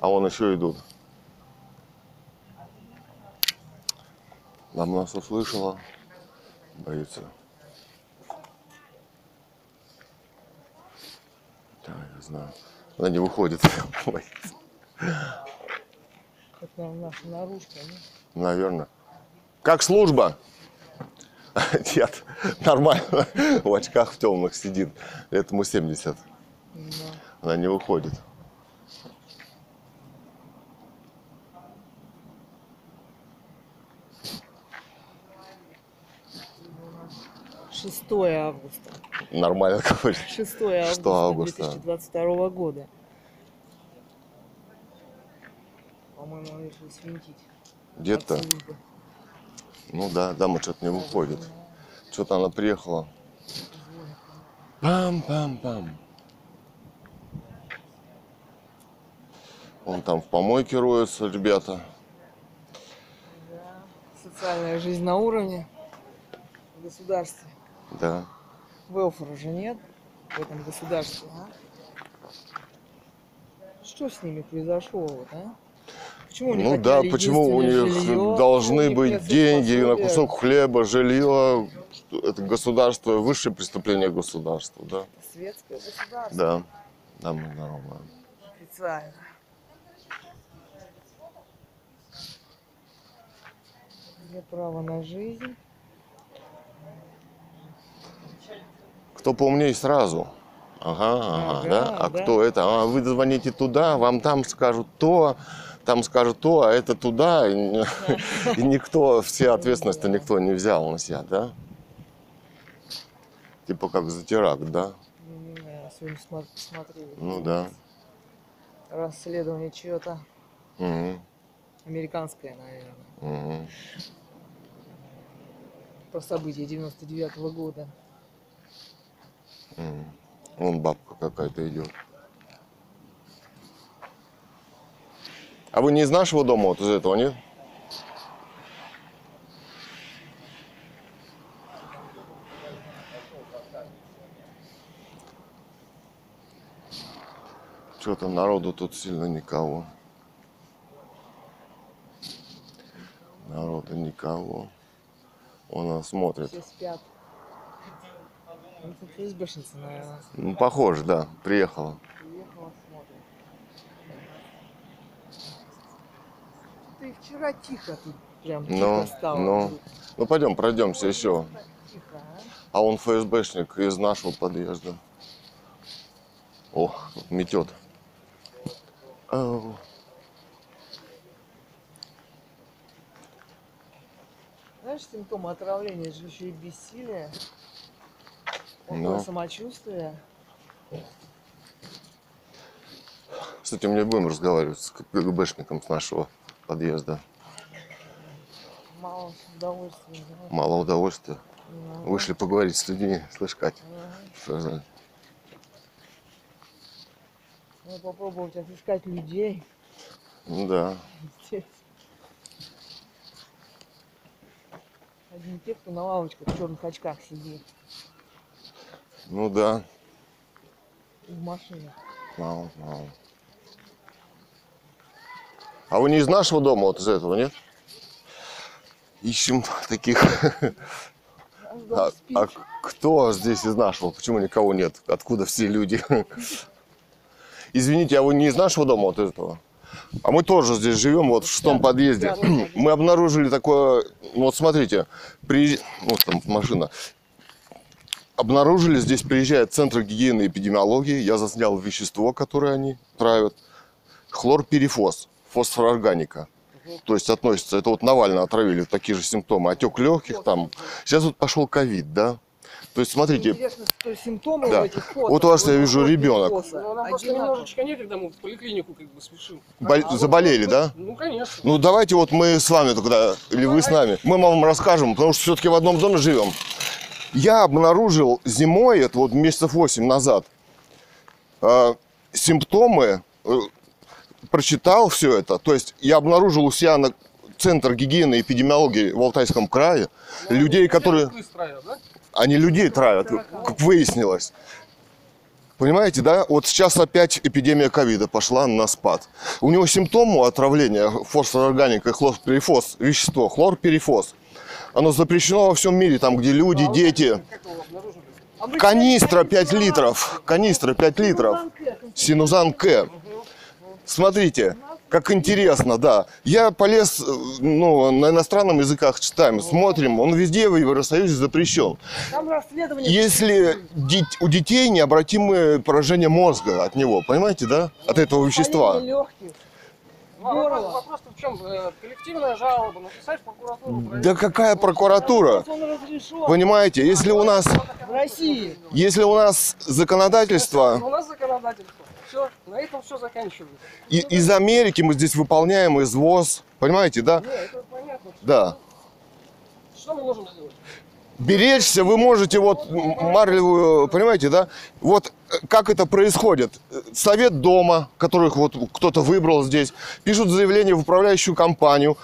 А вон еще идут. Нам нас услышала. Боится. Да, я знаю. Она не выходит. [laughs] Ой, Нам наша наружка, ну? Наверное. Как служба? [laughs] Нет, нормально. В очках в темных сидит. Этому 70. Да. Она не выходит. Шестое августа. Нормально [laughs] говорит. 6 августа, Что августа? 2022 года. По-моему, он решил свинтить. Где-то. Ну да, дама что-то не выходит. Что-то она приехала. Пам-пам-пам. Вон там в помойке роются ребята. Да. Социальная жизнь на уровне в государстве. Да. Велфора же нет в этом государстве, а? Что с ними произошло, вот, а? Почему они Ну да, почему у них жилье, должны у них быть деньги на кусок хлеба, жилье. Это государство, высшее преступление государства, да. Светское государство. Да. Да, мы нормально. Специально. Где право на жизнь? Кто поумнее сразу. Ага, ага, Ага, да? А да. кто это? А вы звоните туда, вам там скажут то, там скажут то, а это туда. И, [laughs] и никто, все ответственности никто не взял на себя, да? Типа как за теракт, да? Сегодня смо- смотрели. Ну да. Расследование чье-то Мгм, американское, наверное, мгм. про события 99 года. Мгм. Вон бабка какая-то идет. А вы не из нашего дома, вот из этого, нет? Что-то народу тут сильно никого. Народа никого. Он нас смотрит. Все спят. Ну, тут ФСБшница, наверное, Ну, похоже, да. Приехала. приехала, Ты вчера тихо тут, прям тихо Ну, стало. ну. тут. Ну, пойдем, пройдемся еще. Тихо, а? А он ФСБшник из нашего подъезда. О, метет. Знаешь, симптомы отравления же еще и бессилие, плохое Ну. самочувствие. С этим не будем разговаривать, с КГБшником с нашего подъезда. Мало удовольствия. да. Мало удовольствия. Ну, Вышли поговорить с людьми, слышь, Кать. ага. Что за- Надо попробовать отыскать людей Ну да. Одни те, кто на лавочках в черных очках сидит Ну да. и в машине. Мало, мало. А вы не из нашего дома, вот из этого, нет? Ищем таких. А, а кто здесь из нашего? Почему никого нет? Откуда все люди? Извините, а вы не из нашего дома вот этого? А мы тоже здесь живем, вот в шестом подъезде. [clears throat] Мы обнаружили такое, ну вот смотрите, приезж- вот там машина. Обнаружили, здесь приезжает Центр гигиены и эпидемиологии. Я заснял вещество, которое они травят. Хлорпирифос, фосфорорганика. То есть относится, это вот Навального отравили, такие же симптомы. Отек легких там. Сейчас вот пошел ковид, да? То есть смотрите, Интересно, что симптомы Да. у этих фото. Вот у вас я вижу ребенок. Ну, нам просто одинаковые. немножечко некогда, мы в поликлинику как бы спешим. боль- заболели, да? Ну, конечно. Ну давайте вот мы с вами тогда, или вы с нами, мы вам расскажем, потому что все-таки в одном доме живем. Я обнаружил зимой, это вот месяцев 8 назад, э, симптомы, э, прочитал все это. То есть я обнаружил у себя на Центр гигиены и эпидемиологии в Алтайском крае людей, которые... Строил, да? Они людей травят, как выяснилось. Понимаете, да? Вот сейчас опять эпидемия ковида пошла на спад. У него симптомы отравления фосфорорганикой хлорперифос, вещество, хлорперифос. Оно запрещено во всем мире, там, где люди, дети. А вы Канистра знаете, 5 литров. Канистра 5 литров. Синузан К. Смотрите, как интересно, да. Я полез, э, ну, на иностранном языках читаем, смотрим, он везде в Евросоюзе запрещен. Там расследование. Если у детей необратимое поражение мозга от него, понимаете, да? От этого вещества. легких. Ну, вопрос, Здорово. вопрос в чем? Э, Коллективная жалоба, написать в прокуратуру. Да какая прокуратура? Понимаете, если у нас, в России. если у нас законодательство У нас законодательство. Все, на этом все заканчивается. и- из Америки мы здесь выполняем извоз, понимаете, да? Не, это понятно. Да. Что мы можем сделать? беречься вы можете вот марлевую, понимаете, да? Вот э, как это происходит. Совет дома, которых вот кто-то выбрал здесь, пишут заявление в управляющую компанию,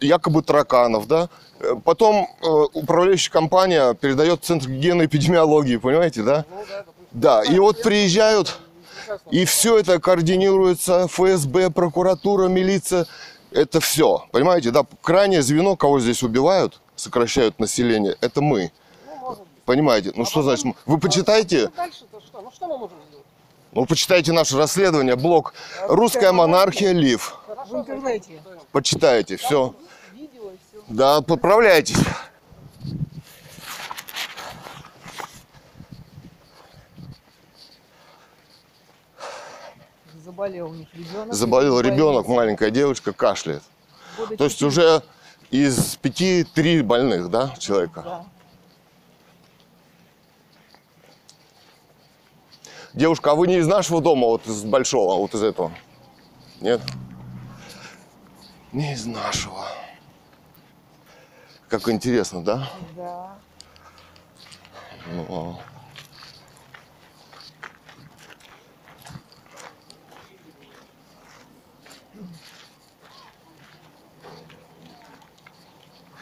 якобы тараканов, да? Э, Потом э, управляющая компания передает Центр гигиены и эпидемиологии, понимаете, да? Ну да. Да, и вот приезжают, и все это координируется, ФСБ, прокуратура, милиция, это все, понимаете, да? Крайнее звено, кого здесь убивают, сокращают население, это мы. Понимаете? Ну что значит? мы? Вы почитайте, Ну, Дальше-то что? Ну что мы можем сделать? ну почитайте наше расследование, блог «Русская монархия Лив». В интернете. Почитайте, все. Видео все. Да, поправляйтесь. Заболел у них ребенок. Заболел ребенок, маленькая девочка, кашляет. Года То есть четыре. уже из пяти три больных, да, человека? Да. Девушка, а вы не из нашего дома, вот из большого, а вот из этого? Нет? Не из нашего. Как интересно, да? Да. Ну,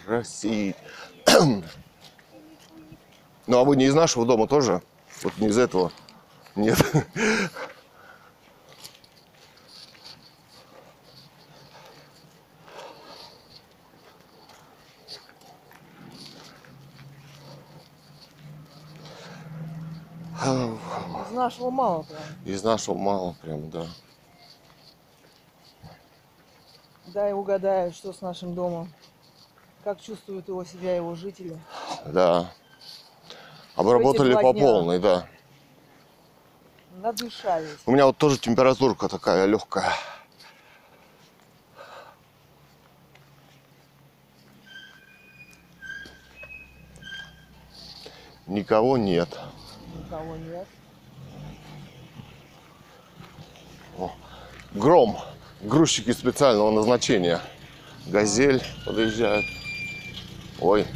Россия. Ну, а вы не из нашего дома тоже? Вот не из этого? Нет. Из нашего мало прям. Из нашего мало прям, да. Дай угадаю, что с нашим домом. Как чувствуют его себя его жители. Да. Обработали по дня. полной, да. Надышались. У меня вот тоже температурка такая легкая. Никого нет. Никого нет. Гром. Грузчики специального назначения. Газель подъезжает. Ой.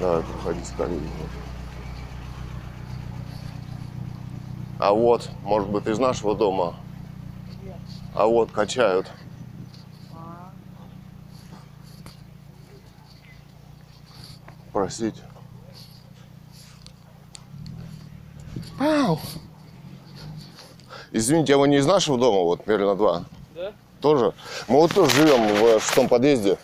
Давай, проходи скорее. А вот, может быть, из нашего дома. А вот качают. А, Простите. Ау. Извините, а вы не из нашего дома, вот, Мерлина 2? Тоже? Мы вот тоже живем в шестом подъезде.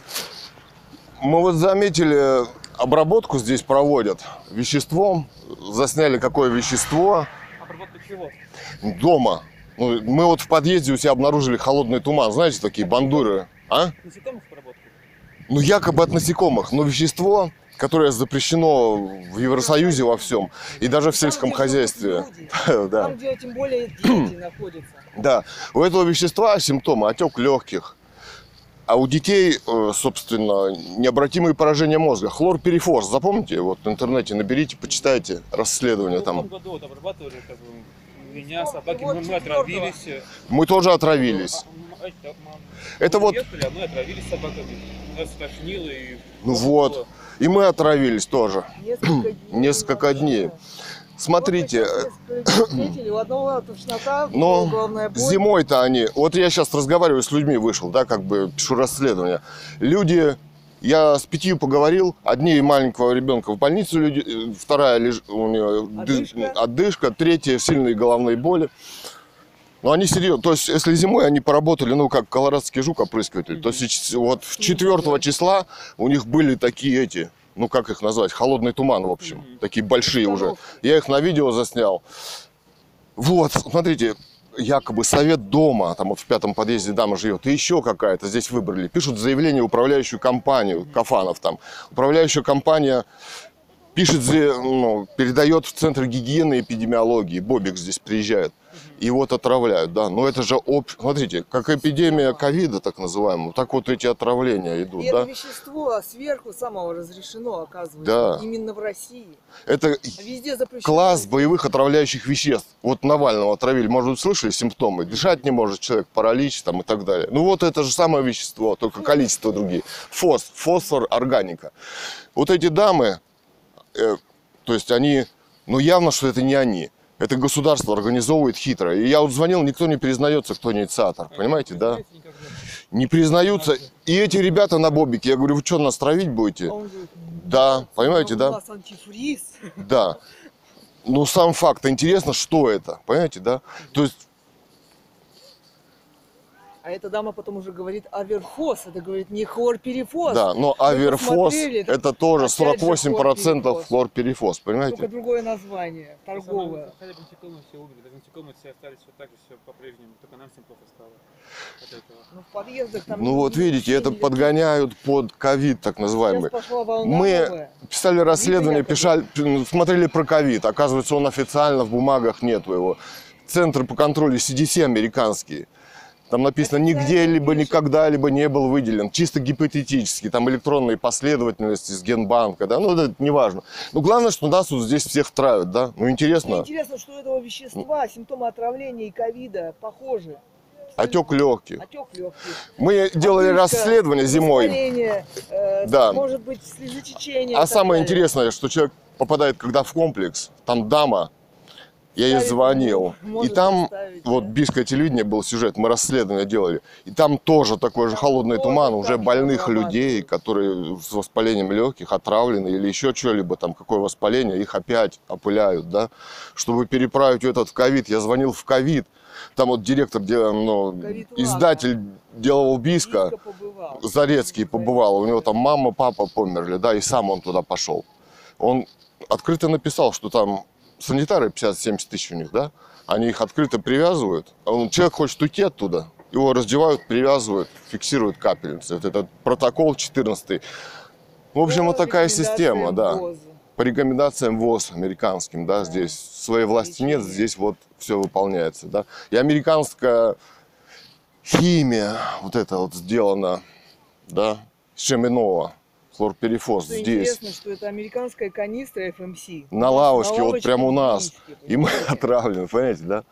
Мы вот заметили, обработку здесь проводят веществом. Засняли, какое вещество Обработка чего? дома. Ну, мы вот в подъезде у себя обнаружили холодный туман. Знаете, такие бандуры. А? Насекомых обработка? Ну, якобы от насекомых. Но вещество, которое запрещено в Евросоюзе во всем. И даже в сельском Там, хозяйстве. люди. [laughs] Да. Там, где тем более дети [clears throat] находятся. Да, у этого вещества симптомы отек легких, а у детей, э, собственно, необратимые поражения мозга. Хлорперифос, запомните, вот в интернете наберите, почитайте расследование В там. году вот обрабатывали как бы меня, собаки, вот мы, мы отравились. Мы тоже отравились. А, м, это, вот, Ехали, а мы отравились собаками. Нас тошнило и... ну вот, было. И мы отравились тоже. Несколько дней. [clears throat] Несколько дней. Смотрите, э, [clears throat] тошнота, но зимой-то они... Вот я сейчас разговариваю с людьми, вышел, да, как бы пишу расследование. Люди... Я с пятью поговорил, одни маленького ребенка в больницу, люди, э, вторая леж- у нее Одышка. одышка, третья сильные головные боли. Ну, они серьезно. То есть, если зимой они поработали, ну, как колорадский жук опрыскиватель, то есть, вот 4 числа у них были такие эти, ну, как их назвать, холодный туман, в общем. Такие большие уже. Я их на видео заснял. Вот, смотрите, якобы совет дома, там вот в пятом подъезде дама живет, и еще какая-то здесь выбрали. Пишут заявление управляющую компанию, Кафанов там. Управляющая компания пишет, ну, передает в Центр гигиены и эпидемиологии. Бобик здесь приезжает. И вот отравляют, да. Но это же, об... смотрите, как эпидемия ковида, так называемого, так вот эти отравления идут, И это да. вещество сверху самого разрешено, оказывается. Да. Именно в России. Это А везде запрещено. класс боевых отравляющих веществ. Вот Навального отравили, может быть, слышали симптомы? Дышать не может человек, паралич там и так далее. Ну вот это же самое вещество, только количество другие. Фос, фосфор, органика. Вот эти дамы, э, то есть они, ну явно, что это не они. Это государство организовывает хитро. И я вот звонил, никто не признается, кто инициатор. Понимаете, да? Не признаются. И эти ребята на бобике, я говорю, вы что, нас травить будете? А Да, «Нет, понимаете, да? Да. Ну, сам факт. Интересно, что это. Понимаете, да? То есть, А эта дама потом уже говорит аверфос. Это говорит не хлорперифос. да, но аверфос это тоже опять же 48% хлорперифос. хлорперифос, Только понимаете? другое название, торговое. Хотя бы насекомые все умерли, даже насекомые все остались вот так же, все по-прежнему, только нам всем плохо стало от этого. Ну, в подъездах там... Ну вот видите, это летит. подгоняют под ковид, так называемый. Мы новая. писали расследование, писали, смотрели про ковид. Оказывается, он официально в бумагах нету его. Центр по контролю CDC американский. Там написано, нигде либо никогда либо не был выделен. Чисто гипотетически. Там электронные последовательности с генбанка. Да? Ну, это не важно. Но главное, что нас вот здесь всех травят. Да? Ну, Мне интересно. интересно, что у этого вещества симптомы отравления и ковида похожи. Отек легких. Отек легких. Мы делали расследование зимой. э, Да. Может быть, слезотечение. А самое далее. интересное, что человек попадает, когда в комплекс, там дама, я ей звонил, и там, вот. Бийское телевидение был сюжет, мы расследование делали, и там тоже такой же холодный туман, уже же больных людей, которые с воспалением легких, отравлены или еще что-либо, там какое воспаление, их опять опыляют, да, чтобы переправить этот в ковид, я звонил в ковид, там вот директор, ну, издатель делал Бийска, Близко побывал. Зарецкий побывал, у него там мама, папа померли, да, и сам он туда пошел. Он открыто написал, что там санитары 50-70 тысяч у них, да, они их открыто привязывают, а человек хочет уйти оттуда, его раздевают, привязывают, фиксируют капельницы. Вот этот протокол 14 В общем, вот такая система, да. По рекомендациям ВОЗ американским, да, здесь своей власти нет, здесь вот все выполняется, да. И американская химия, вот это вот сделано, да, Шеминова, хлорперифос Что здесь. Интересно, что это американская канистра FMC. На лавочке, вот прямо у нас. И мы отравлены, понимаете, да?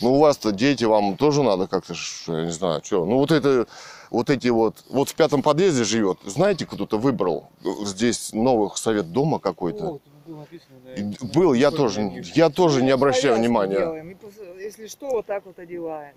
Ну, у вас-то дети, вам тоже надо как-то, я не знаю, что. Ну, вот это, вот эти вот, вот в пятом подъезде живет, знаете, кто-то выбрал здесь новых совет дома какой-то? Вот, было написано на- Был, я тоже, я тоже не обращаю внимания. делаем, если что, вот так вот одеваем.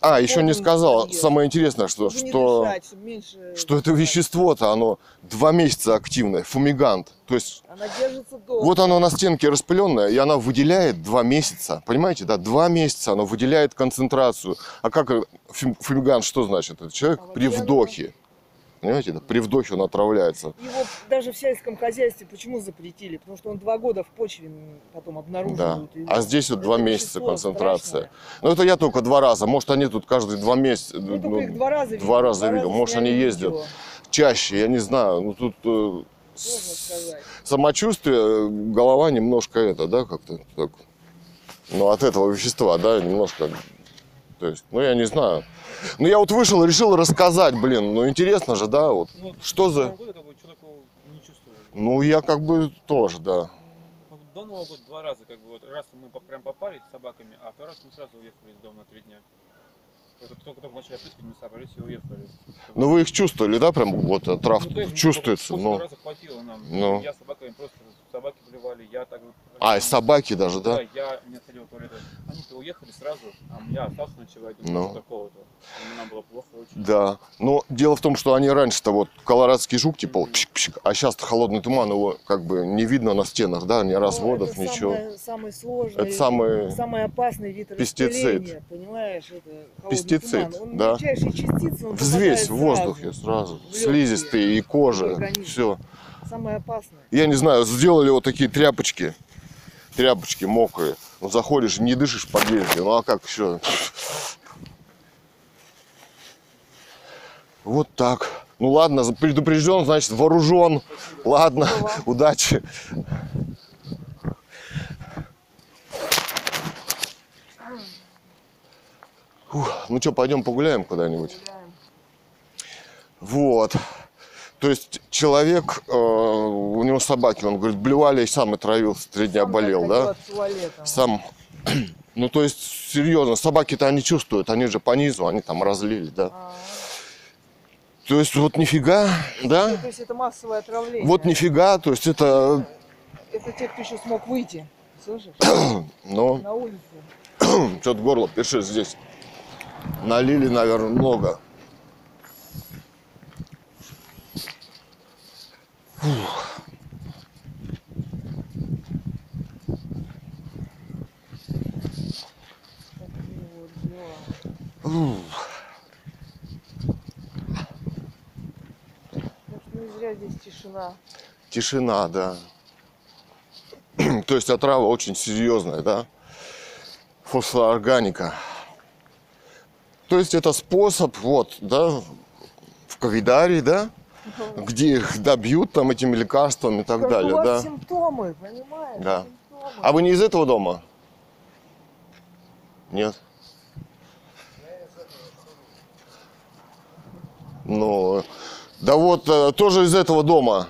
А, еще не сказал, самое интересное, что, что, дышать, меньше что это вещество-то, оно два месяца активное, фумигант. То есть Она держится долго. Вот оно на стенке распыленное, и она выделяет два месяца. Понимаете, да? Два месяца оно выделяет концентрацию. А как э, фумигант, что значит? Это человек А при вдохе. Понимаете, да? При вдохе он отравляется. Его даже в сельском хозяйстве почему запретили? Потому что он два года в почве потом Да. обнаруживают. И А здесь вот два месяца концентрация. страшное. Ну это я только два раза. Может они тут каждые два месяца. Ну, только ну, их два раза видел. два раза видел. Может, сняли они ездят. видео, чаще, я не знаю. Ну тут э, самочувствие, э, голова немножко это, да, как-то так. Ну, от этого вещества, да, немножко. То есть, ну, я не знаю. Ну, я вот вышел и решил рассказать, блин, ну, интересно же, да, вот. Ну, Что за- года как бы не. Ну, я как бы тоже, да. Ну, До Нового года два раза, как бы, вот раз мы прям попали с собаками, а второй раз мы сразу уехали из дома на три дня. Это только только начали опрыскивать, мы собрались и уехали. Ну вы их чувствовали, да, прям вот трав Ну, то есть, чувствуется, ну. раза хватило нам. Ну. Я с собаками просто собаки плевали, я так вот- А, и собаки даже, да? Да, я не отходил в туалет. Они-то уехали сразу, а я остался ночевать. Ну. Ну. Такого-то. Нам было плохо очень. Да. Но дело в том, что они раньше-то вот колорадский жук, типа вот пшик-пшик, а сейчас холодный туман, его как бы не видно на стенах, да, ни разводов, Ну, это ничего. Самый, самый сложный, Это самый самый опасный вид пестицид. распыления, понимаешь? Это холодный Пестицид, туман. Он да. мельчайшие частицы, он Взвесь в воздухе сразу. в слизистые и кожа, все. Самое опасное. Я не знаю, сделали вот такие тряпочки, тряпочки мокрые. Ну, заходишь, не дышишь в подъезде, ну а как еще? Вот так. Ну ладно, предупрежден, значит вооружен. Ладно, удачи. Ух, ну что, пойдем погуляем куда-нибудь? Вот. То есть человек, э, у него собаки, он говорит, блевали и сам отравился, три дня Сам болел, да? Сам. Ну, то есть, серьезно, собаки-то они чувствуют, они же по низу, они там разлили, да? А, То есть, вот нифига, да? то есть это массовое отравление. Вот нифига, то есть это, Это те, кто еще смог выйти. Слышишь? [coughs] ну, На улицу. [coughs] что-то горло першит здесь. Налили, наверное, много. Такие вот дела. Ух. Так что не зря здесь тишина. Тишина, да. [clears throat] То есть отрава очень серьезная, да? Фосфоорганика. То есть это способ, вот, да, в ковидарии, да, где их добьют там этими лекарствами и так Как далее, вас да. симптомы, понимаешь? Да. Симптомы. А вы не из этого дома? Нет. Ну, да вот, э, тоже из этого дома.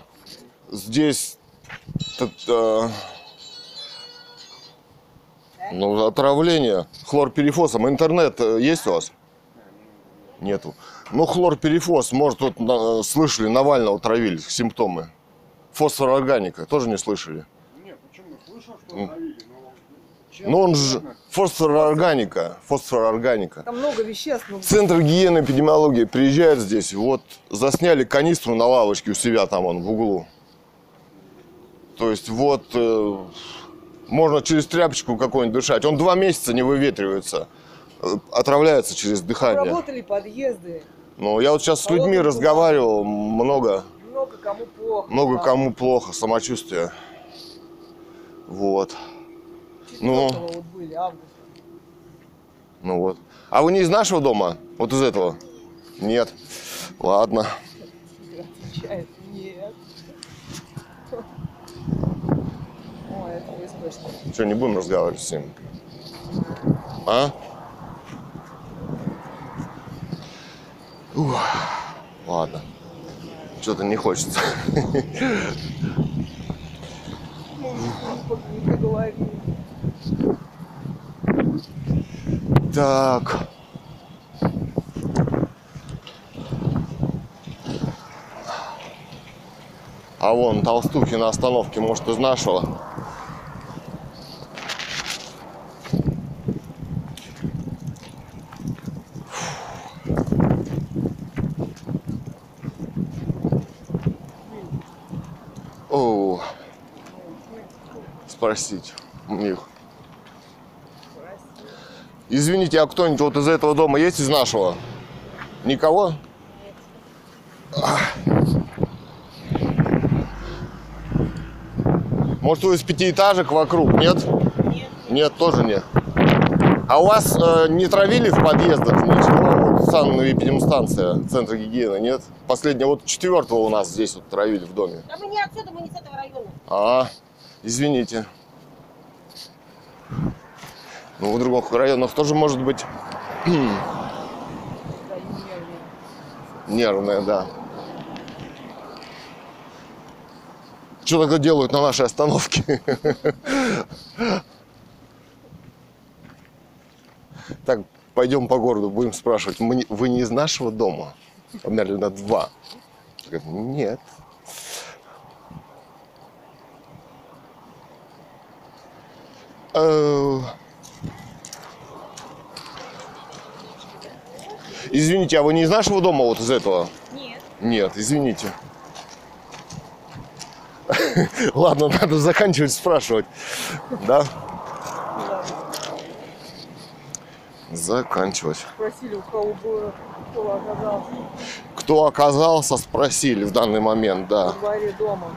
Здесь, т- э, ну, отравление хлорперифосом. Интернет э, есть у вас? Нету. Ну, хлорперифос, может, вот на- слышали, Навального травили, симптомы. Фосфорорганика, тоже не слышали? Нет, почему? Слышал, что Ну. травили, но... Ну он же фосфорорганика, фосфорорганика. Там много веществ. ну, Центр гигиены эпидемиологии приезжает здесь, вот засняли канистру на лавочке у себя там он в углу. То есть вот э, можно через тряпочку какую-нибудь дышать. Он два месяца не выветривается, отравляется через дыхание. Работали подъезды. Ну я вот сейчас с людьми разговаривал, много, Много кому плохо. много Да. кому плохо самочувствие. Вот, ну. 4 вот были, август. ну вот. А вы не из нашего дома? Вот из этого? Нет. Ладно. Отвечает, нет. Ой, это. Что, не будем разговаривать с ним? А? Ух, ладно. Что-то не хочется. Так. А вон толстухи на остановке, может, из нашего? О, спросить у них. Извините, а кто-нибудь вот из этого дома есть из нашего? Никого? Может, вы из пятиэтажек вокруг? Нет? Нет. Нет, тоже нет. А у вас э, не травили в подъездах ничего? Вот санная эпидемстанция, центр гигиены, нет? Последнего, вот четвертого у нас здесь вот травили в доме. А мы не отсюда, мы не с этого района. А, извините. Ну, в других районах тоже может быть [clears throat] нервная, да. Что тогда делают на нашей остановке? [laughs] Так, пойдем по городу, будем спрашивать, «Мы вы не из нашего дома? Померли два. Нет. Э, Извините, а вы не из нашего дома, вот из этого? Нет. Нет, извините. [laughs] Ладно, надо заканчивать спрашивать. Да? Заканчивать. Спросили, у кого было, кто оказался Кто оказался, спросили в данный момент, да. дворе дома.